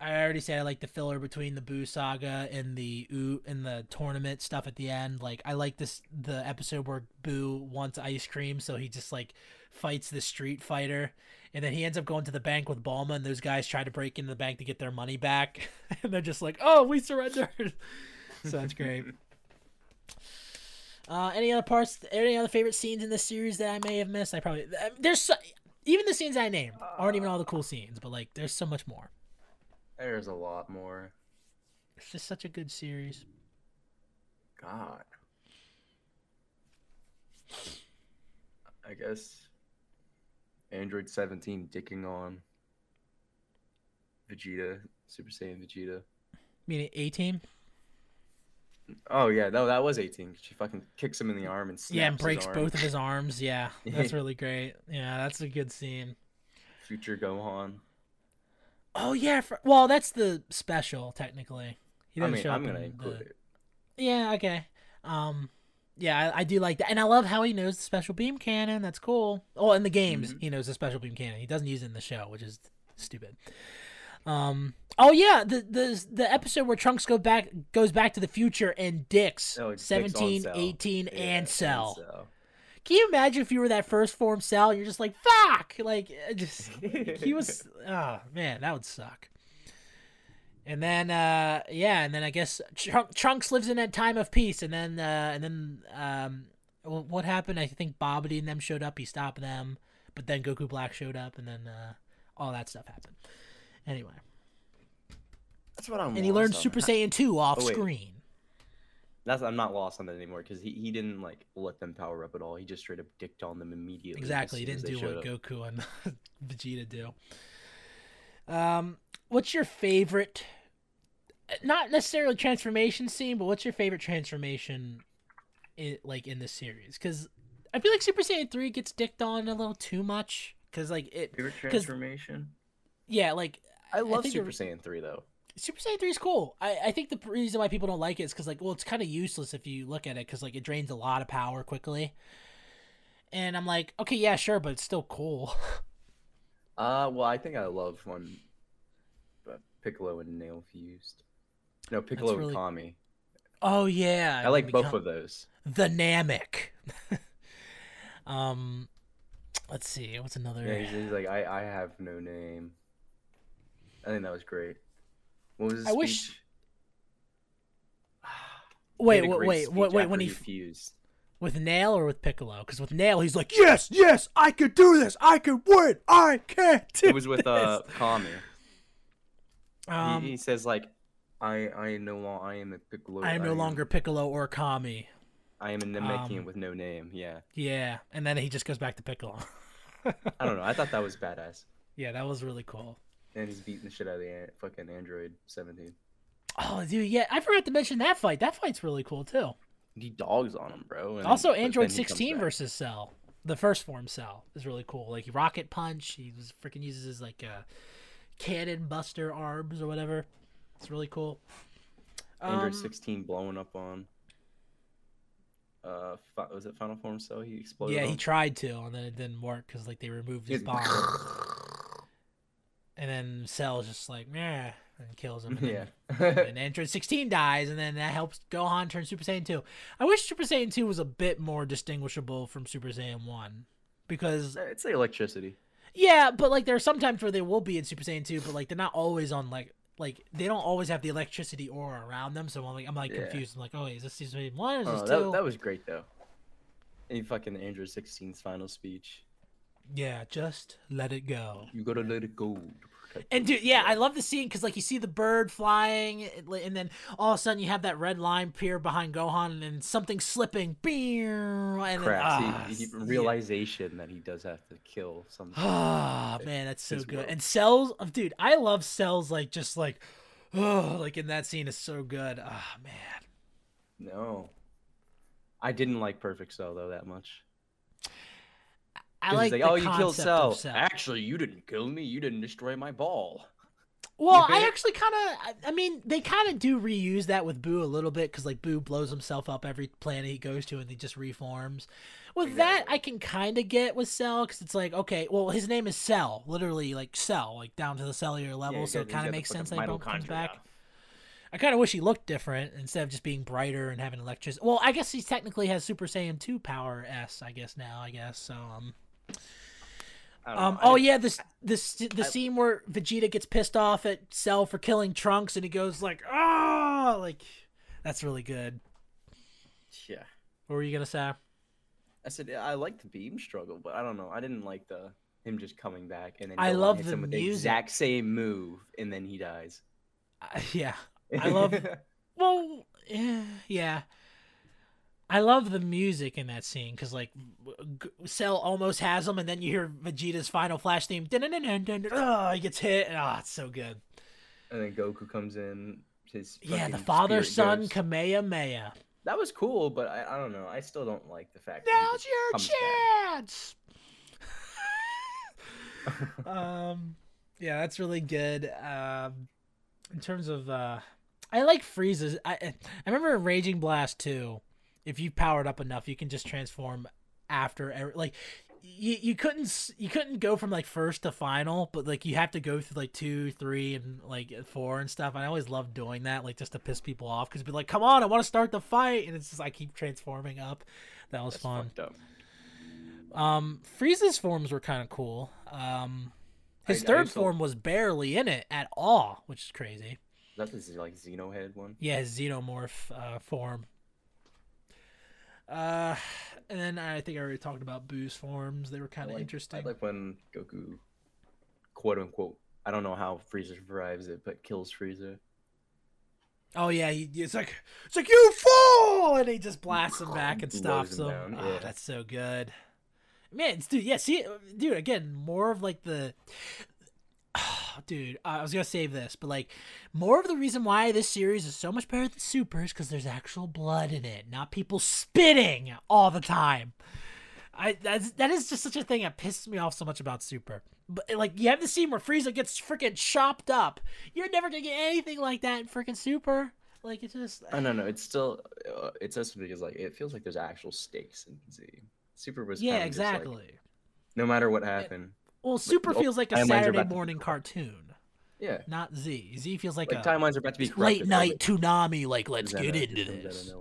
I already said I like the filler between the Boo saga and the Oo and the tournament stuff at the end. Like, I like this the episode where Boo wants ice cream, so he just like fights the Street Fighter, and then he ends up going to the bank with Bulma, and those guys try to break into the bank to get their money back, and they're just like, "Oh, we surrendered." so that's great. Uh, any other parts? Any other favorite scenes in this series that I may have missed? I probably uh, there's so, even the scenes I named aren't even all the cool scenes, but like there's so much more. There's a lot more. It's just such a good series. God. I guess Android 17 dicking on Vegeta, Super Saiyan Vegeta. Meaning A team. Oh yeah, no, that was 18. She fucking kicks him in the arm and snaps Yeah, and breaks both of his arms. Yeah, that's really great. Yeah, that's a good scene. Future Gohan. Oh yeah, for, well that's the special technically. He I mean, show I'm up gonna in include the- it. Yeah, okay. Um, yeah, I, I do like that, and I love how he knows the special beam cannon. That's cool. Oh, in the games, Mhm. he knows the special beam cannon. He doesn't use it in the show, which is stupid. Um. Oh yeah, the the the episode where Trunks go back goes back to the future and dicks Oh, it dicks 17, 18, Yeah, and Cell. Cell. Can you imagine if you were that first form Cell and you're just like fuck, like just he was oh man that would suck. And then uh yeah and then i guess Trunk, trunks lives in that time of peace and then uh and then um what happened? I think Babidi and them showed up he stopped them but then goku black showed up and then uh all that stuff happened. Anyway. That's what I'm. and he learned super saiyan 2 off Oh, screen That's I'm not lost on that anymore because he, he didn't like let them power up at all. He just straight up dicked on them immediately. exactly he didn't do what up. goku and vegeta do um what's your favorite not necessarily transformation scene but what's your favorite transformation in, like in this series because i feel like super saiyan 3 gets dicked on a little too much because like it Favorite transformation? yeah like I love think Super it- Saiyan three though. Super Saiyan 3 is cool. I, I think the reason why people don't like it is because, like, well, it's kind of useless if you look at it because, like, it drains a lot of power quickly. And I'm like, okay, yeah, sure, but it's still cool. Uh, well, I think I love when uh, Piccolo and Nail fused. No, Piccolo really- and Kami. oh, yeah. I like both of those. The Namek. um, let's see. What's another? Yeah, he's, he's like, I, I have no name. I think that was great. What was his I wish- wait, He had a wait, wait, wait, wait. When he he fused. with Nail or with Piccolo? Because with Nail, he's like, yes, yes, I could do this. I could win. I can do It was with uh. Kami. He- Um, he, says like, I I no longer I am a Piccolo. I am no longer Piccolo or Kami. I am a Namekian Um, with no name. Yeah, Yeah, and then he just goes back to Piccolo. I don't know. I thought that was badass. Yeah, that was really cool. And he's beating the shit out of the an- fucking Android 17. Oh, dude, yeah, I forgot to mention that fight. That fight's really cool too. He dogs on him, bro. and- Also, Android then he comes 16 versus Cell, the first form Cell is really cool. Like rocket punch, he was freaking uses his like uh, cannon buster arms or whatever. It's really cool. Android Um, 16 blowing up on. Uh, was it Final Form Cell? He exploded. yeah, he tried to, and then it didn't work because like they removed his He's- bomb, and then Cell's just like meh and kills him. And yeah. then- and Android 16 dies, and then that helps Gohan turn Super Saiyan 2. I wish Super Saiyan 2 was a bit more distinguishable from Super Saiyan 1. Because, uh, it's the electricity. yeah, but like there are some times where they will be in Super Saiyan 2, but like they're not always on like, like they don't always have the electricity aura around them. So I'm like, I'm like Yeah. confused. I'm like, oh, is this Super Saiyan 1 is Oh, this 2? that, that was great though. And fucking Android 16's final speech. Yeah, just let it go. You gotta let it go. And dude, yeah, I love the scene because like you see the bird flying, and then all of a sudden you have that red line appear behind Gohan, and something slipping, and then, crap. ah, See, he, yeah. realization that he does have to kill some. Ah, man, that's so good. world. And Cells, oh, dude, I love Cells like just like, oh, like in that scene is so good. Ah, man. no. I didn't like Perfect Cell though that much. I 'Cause like, he's the oh, you killed concept Cell. Cell. Actually, you didn't kill me. You didn't destroy my ball. Well, I actually kind of, I, I mean, they kind of do reuse that with Boo a little bit because like Boo blows himself up every planet he goes to and he just reforms. With that, I can kind of get with Cell because it's like, okay, well, his name is Cell, literally like Cell, like down to the cellular level, Yeah, so you it kind of makes sense that fucking he comes mitochondria. back. I kind of wish he looked different instead of just being brighter and having electricity. Well, I guess he technically has Super Saiyan 2 power S, I guess now, I guess. So, um, I don't um. Oh yeah, this this the I- scene where Vegeta gets pissed off at Cell for killing Trunks, and he goes like, "Ah!" Like, that's really good. Yeah. What were you gonna say? I said I like the beam struggle, but I don't know. I didn't like the him just coming back and then I love the him with music. the exact same move and then he dies. Uh, yeah, I love- well, yeah, yeah. I love the music in that scene because like G- Cell almost has him, and then you hear Vegeta's final flash theme. Oh, he gets hit. and, Oh, it's so good. And then Goku comes in. His Yeah, the father son ghost. Kamehameha. That was cool, but I, I don't know. I still don't like the fact. Now's your chance. um, yeah, that's really good. Um, in terms of, uh, I like Frieza's. I I remember Raging Blast 2, if you've powered up enough, you can just transform after every, like. You, you couldn't you couldn't go from like first to final, but like you have to go through like two, three, and like four and stuff. And I always loved doing that, like just to piss people off, because be like, "Come on, I want to start the fight," and it's just I keep transforming up. That was That's fun. fucked up. Um, Frieza's forms were kind of cool. Um, his I- I third used to- form was barely in it at all, which is crazy. That's his like Xenohead one. Yeah, his xenomorph uh, form. Uh, and then I think I already talked about Boo's forms. They were kind of like- interesting. I like when Goku, quote unquote, I don't know how Frieza survives it, but kills Frieza. oh yeah, he, it's like it's like you fool, and he just blasts him back and stops him him. Oh, yeah. that's so good. Man, dude, yeah, see, dude, again, more of like the dude, I was gonna save this, but like more of the reason why this series is so much better than Super is because there's actual blood in it, not people spitting all the time. I that's that is just such a thing that pisses me off so much about Super. But like you have the scene where Frieza gets freaking chopped up. You're never gonna get anything like that in freaking Super. Like it's just I don't know. It's still, uh, it's just because like it feels like there's actual stakes in Z. Super was yeah, just, like, exactly. no matter what happened. Well, Super oh, feels like a Saturday morning cartoon, Yeah, not Z. Z feels like, like a timelines are about to be late night tsunami. Like let's get into it comes out of this.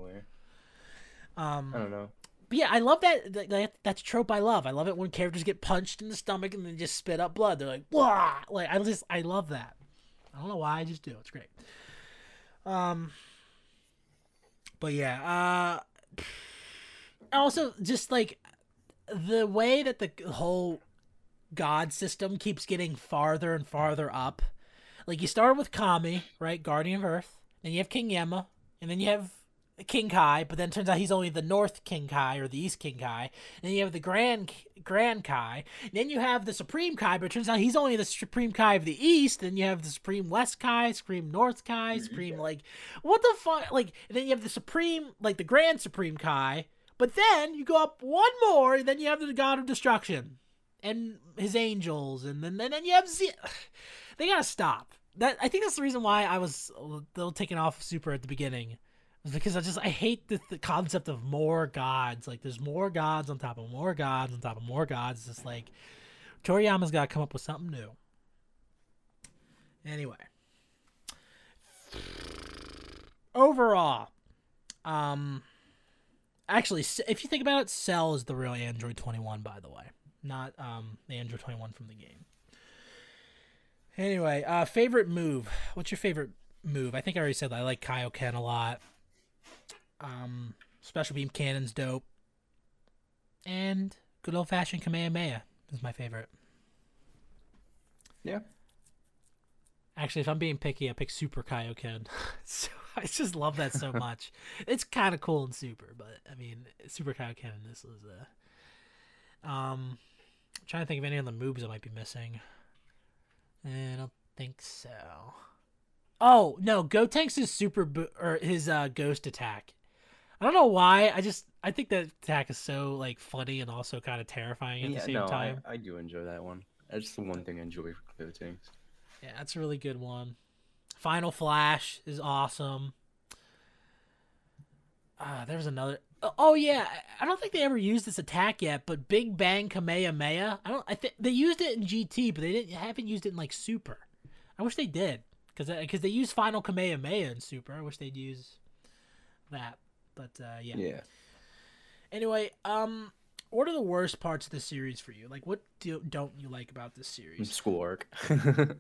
Um, I don't know. But yeah, I love that, that, that. That's trope I love. I love it when characters get punched in the stomach and then just spit up blood. They're like, "Wah!" Like I just, I love that. I don't know why. I just do. It's great. Um. But yeah. Uh. Also, just like the way that the whole god system keeps getting farther and farther up. Like you start with Kami, right, Guardian of Earth, then you have King Yama, and then you have King Kai, but then it turns out he's only the North King Kai or the East King Kai. And then you have the Grand Grand Kai. And then you have the Supreme Kai, but it turns out he's only the Supreme Kai of the East. Then you have the Supreme West Kai, Supreme North Kai, Supreme like what the fuck? Like and then you have the Supreme like the Grand Supreme Kai. But then you go up one more, and then you have the God of Destruction and his angels, and then and then you have Z. They gotta stop. That I think that's the reason why I was a little taken off of Super at the beginning because I just I hate the, the concept of more gods. Like there's more gods on top of more gods on top of more gods. It's just like Toriyama's got to come up with something new. Anyway, overall, um, actually, if you think about it, Cell is the real Android 21, by the way, not um the Android 21 from the game. Anyway, uh, favorite move. What's your favorite move? I think I already said that. I like Kaioken a lot. Um, special beam cannon's dope. And good old fashioned Kamehameha is my favorite. Yeah. Actually, if I'm being picky, I pick Super Kaioken. so I just love that so much. it's kind of cool in Super, but I mean, Super Kaioken this was a. Um, I'm trying to think of any other moves I might be missing. Eh, I don't think so. Oh no, Gotenks is super bo- or his uh, ghost attack. I don't know why. I just I think that attack is so like funny and also kind of terrifying at yeah, the same no, time. I, I do enjoy that one. That's the one thing I enjoy from Gotenks. Yeah, that's a really good one. Final Flash is awesome. Ah, there was another. Oh- yeah, I- I don't think they ever used this attack yet, but Big Bang Kamehameha. I don't. I think they used it in GT, but they didn't haven't used it in like Super. I wish they did, because because they use Final Kamehameha in Super. I wish they'd use that. But uh, yeah. Yeah. Anyway, um, what are the worst parts of the series for you? Like, what do don't you like about this series? School arc. You're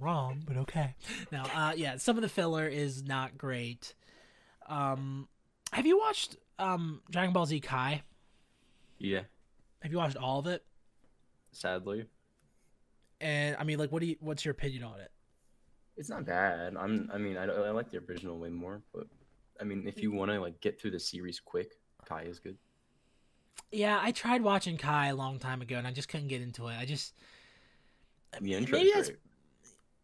wrong, but okay. Now, uh, yeah, some of the filler is not great. Um, have you watched um Dragon Ball Z Kai? yeah. Have you watched all of it? Sadly, And I mean, like, what do you? What's your opinion on it? it's not bad. I'm. I mean, I, I like the original way more, but I mean, if you want to like get through the series quick, Kai is good. Yeah, I tried watching Kai a long time ago, and I just couldn't get into it. I just The intro maybe is that's great.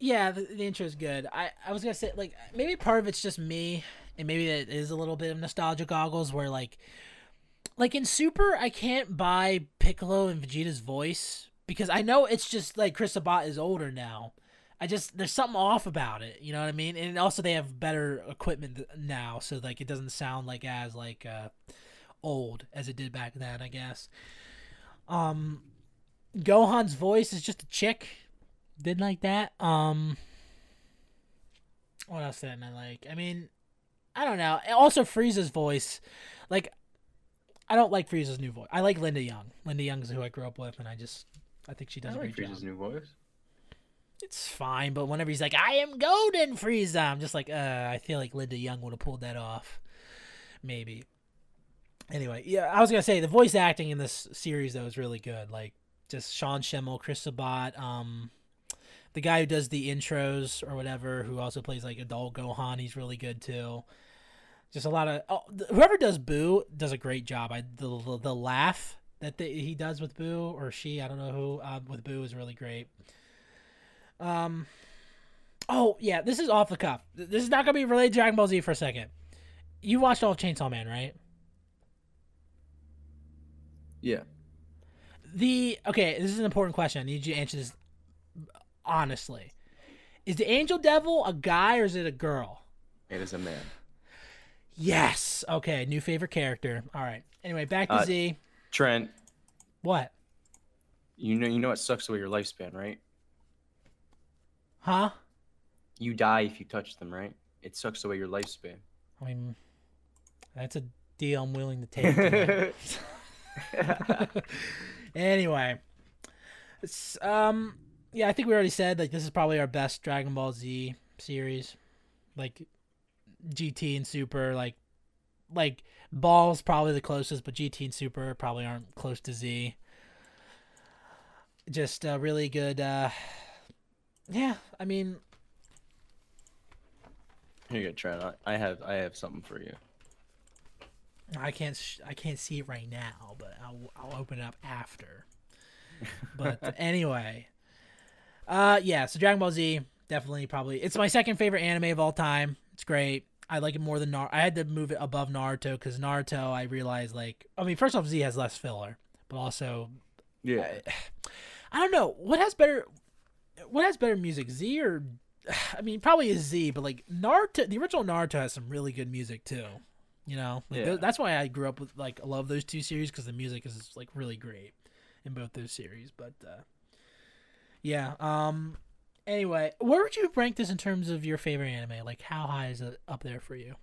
yeah, the, the intro is good. I I was gonna say like maybe part of it's just me, and maybe it is a little bit of nostalgia goggles where like like in Super, I can't buy Piccolo and Vegeta's voice because I know it's just like Chris Sabat is older now. I just there's something off about it, you know what I mean? And also they have better equipment now, so like it doesn't sound like as like uh old as it did back then, I guess. Um Gohan's voice is just a chick. Didn't like that. Um what else didn't I like? I mean, I don't know. Also Frieza's voice. Like I don't like Frieza's new voice. I like Linda Young. Linda Young is who I grew up with and I just I think she does I a like great job. New voice. It's fine, but whenever he's like, "I am golden Frieza," I'm just like, uh, I feel like Linda Young would have pulled that off, maybe. Anyway, yeah, I was gonna say the voice acting in this series though is really good. Like just Sean Schemmel, Chris Sabat, um, the guy who does the intros or whatever, who also plays like adult Gohan, he's really good too. Just a lot of oh, whoever does Boo does a great job. I the the, the laugh that they, he does with Boo or she, I don't know who, uh, with Boo is really great. Um. Oh yeah, this is off the cuff. This is not gonna be related to Dragon Ball Z for a second. You watched all of Chainsaw Man, right? Yeah. The okay, this is an important question. I need you to answer this honestly. Is the Angel Devil a guy or is it a girl? It is a man. Yes. Okay, new favorite character. All right. Anyway, back to Uh, Z. Trent, What? you know you know it sucks away your lifespan, right? Huh? You die if you touch them, right? It sucks away your lifespan. I mean, that's a deal I'm willing to take. anyway, um, yeah, I think we already said like this is probably our best Dragon Ball Z series, like GT and Super, like like Ball's probably the closest, but GT and Super probably aren't close to Z. Just uh, really good. uh Yeah, I mean, Here you go, Trent. I, I have I have something for you. I can't sh- I can't see it right now, but I'll I'll open it up after. But anyway, uh, yeah. So Dragon Ball Z definitely probably it's my second favorite anime of all time. It's great. I like it more than Naruto. I had to move it above Naruto because Naruto, I realized like I mean, first off, Z has less filler, but also Yeah. I, I don't know what has better what has better music, Z or I mean, probably is Z, but like Naruto, the original Naruto has some really good music too. You know, like, Yeah. tho- that's why I grew up with like I love those two series because the music is like really great in both those series. But uh, yeah, um, anyway, where would you rank this in terms of your favorite anime? Like, how high is it up there for you?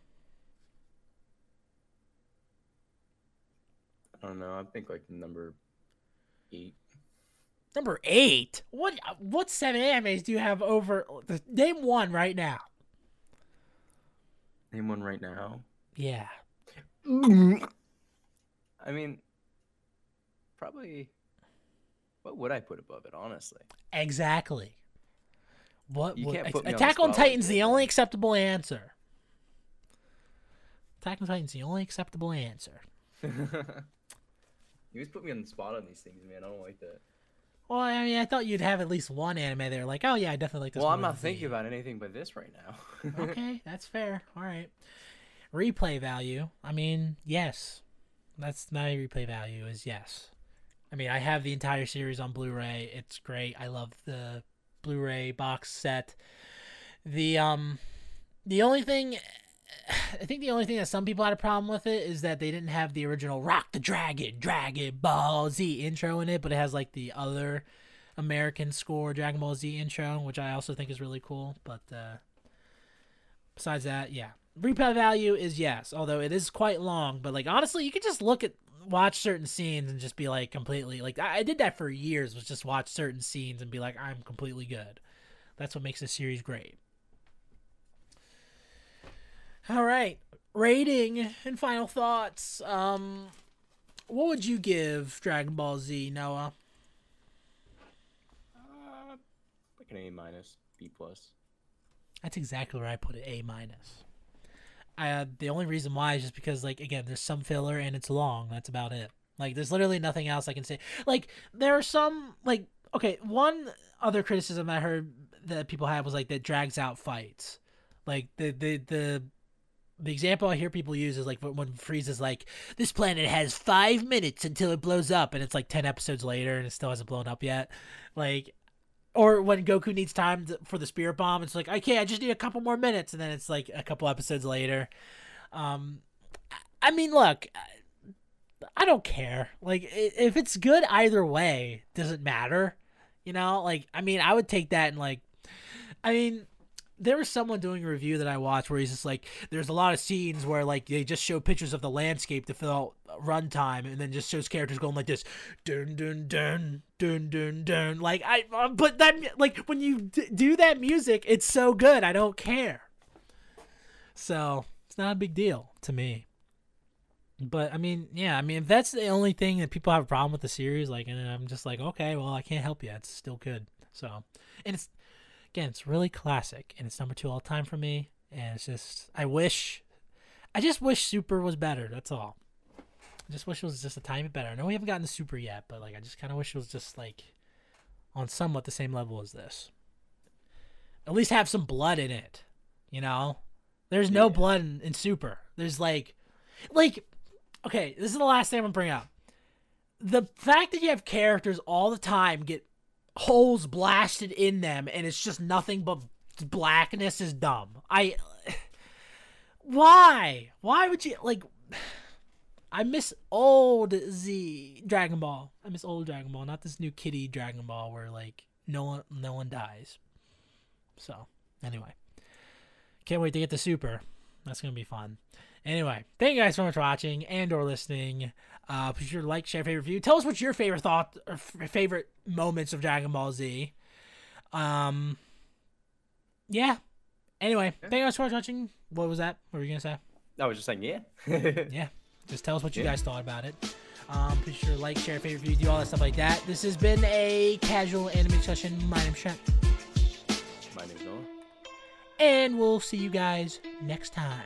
I don't know. I think like number eight. Number eight. What what seven animes do you have over? Name one right now. Name one right now. Yeah. I mean, probably. What would I put above it? Honestly, Exactly. What You would, can't ex- put on the Attack on spot Titan's the only acceptable answer. Attack on Titan's the only acceptable answer. you always put me on the spot on these things, man. I don't like that. Well, I mean, I thought you'd have at least one anime there. Like, oh yeah, I definitely like this. well, I'm not thinking about anything but this right now. okay, that's fair. All right. Replay value. I mean, yes. That's my replay value is yes. I mean, I have the entire series on Blu-ray. It's great. I love the Blu-ray box set. The um the only thing I think the only thing that some people had a problem with it is that they didn't have the original Rock the Dragon, Dragon Ball Z intro in it, but it has like the other American score Dragon Ball Z intro, which I also think is really cool. But uh besides that, yeah. Replay value is yes, although it is quite long. But like honestly, you could just look at watch certain scenes and just be like completely like I, I did that for years. Was just watch certain scenes and be like I'm completely good. That's what makes this series great. All right, rating and final thoughts. Um, what would you give Dragon Ball Z, Noah? uh, like an A minus, B plus. That's exactly where I put it. A minus. Uh, the only reason why is just because, like, again, there's some filler and it's long. That's about it. Like, there's literally nothing else I can say. Like, there are some, like, okay, one other criticism I heard that people had was like that drags out fights. Like the the the the example I hear people use is like when Frieza's like, "This planet has five minutes until it blows up," and it's like ten episodes later and it still hasn't blown up yet. Like, or when Goku needs time to, for the spirit bomb, it's like, "Okay, I just need a couple more minutes," and then it's like a couple episodes later. Um, I mean, look, I don't care. Like, if it's good either way, doesn't matter. You know, like I mean, I would take that and like, I mean, there was someone doing a review that I watched where he's just like, there's a lot of scenes where like they just show pictures of the landscape to fill out runtime, and then just shows characters going like this, dun dun dun dun dun dun. Like I, uh, but that like when you d- do that music, it's so good. I don't care. So it's not a big deal to me. But I mean, yeah, I mean, if that's the only thing that people have a problem with the series, like, and I'm just like, okay, well, I can't help you. It's still good. So, and it's again, it's really classic, and it's number two all time for me. And it's just, I wish, I just wish Super was better. That's all. I just wish it was just a tiny bit better. I know we haven't gotten to Super yet, but like, I just kind of wish it was just like on somewhat the same level as this. At least have some blood in it, you know. There's no Yeah. blood in, in Super. There's like, like okay, this is the last thing I'm gonna bring up. The fact that you have characters all the time get holes blasted in them and it's just nothing but blackness is dumb. I why? Why would you like I miss old Z Dragon Ball. I miss old Dragon Ball, not this new kitty Dragon Ball where like no one no one dies. So, anyway. Can't wait to get the super. That's gonna be fun. Anyway, thank you guys so much for watching and or listening. Uh, be sure to like, share, favorite review. Tell us what your favorite thought or f- favorite moments of Dragon Ball Z. Um, yeah. Anyway, thank you guys for watching. What was that? What were you gonna say? I was just saying, yeah. Yeah. Just tell us what you Yeah. guys thought about it. Um, be sure to like, share, favorite review, do all that stuff like that. This has been a casual anime discussion. My name's Trent, My name's Noah. and we'll see you guys next time.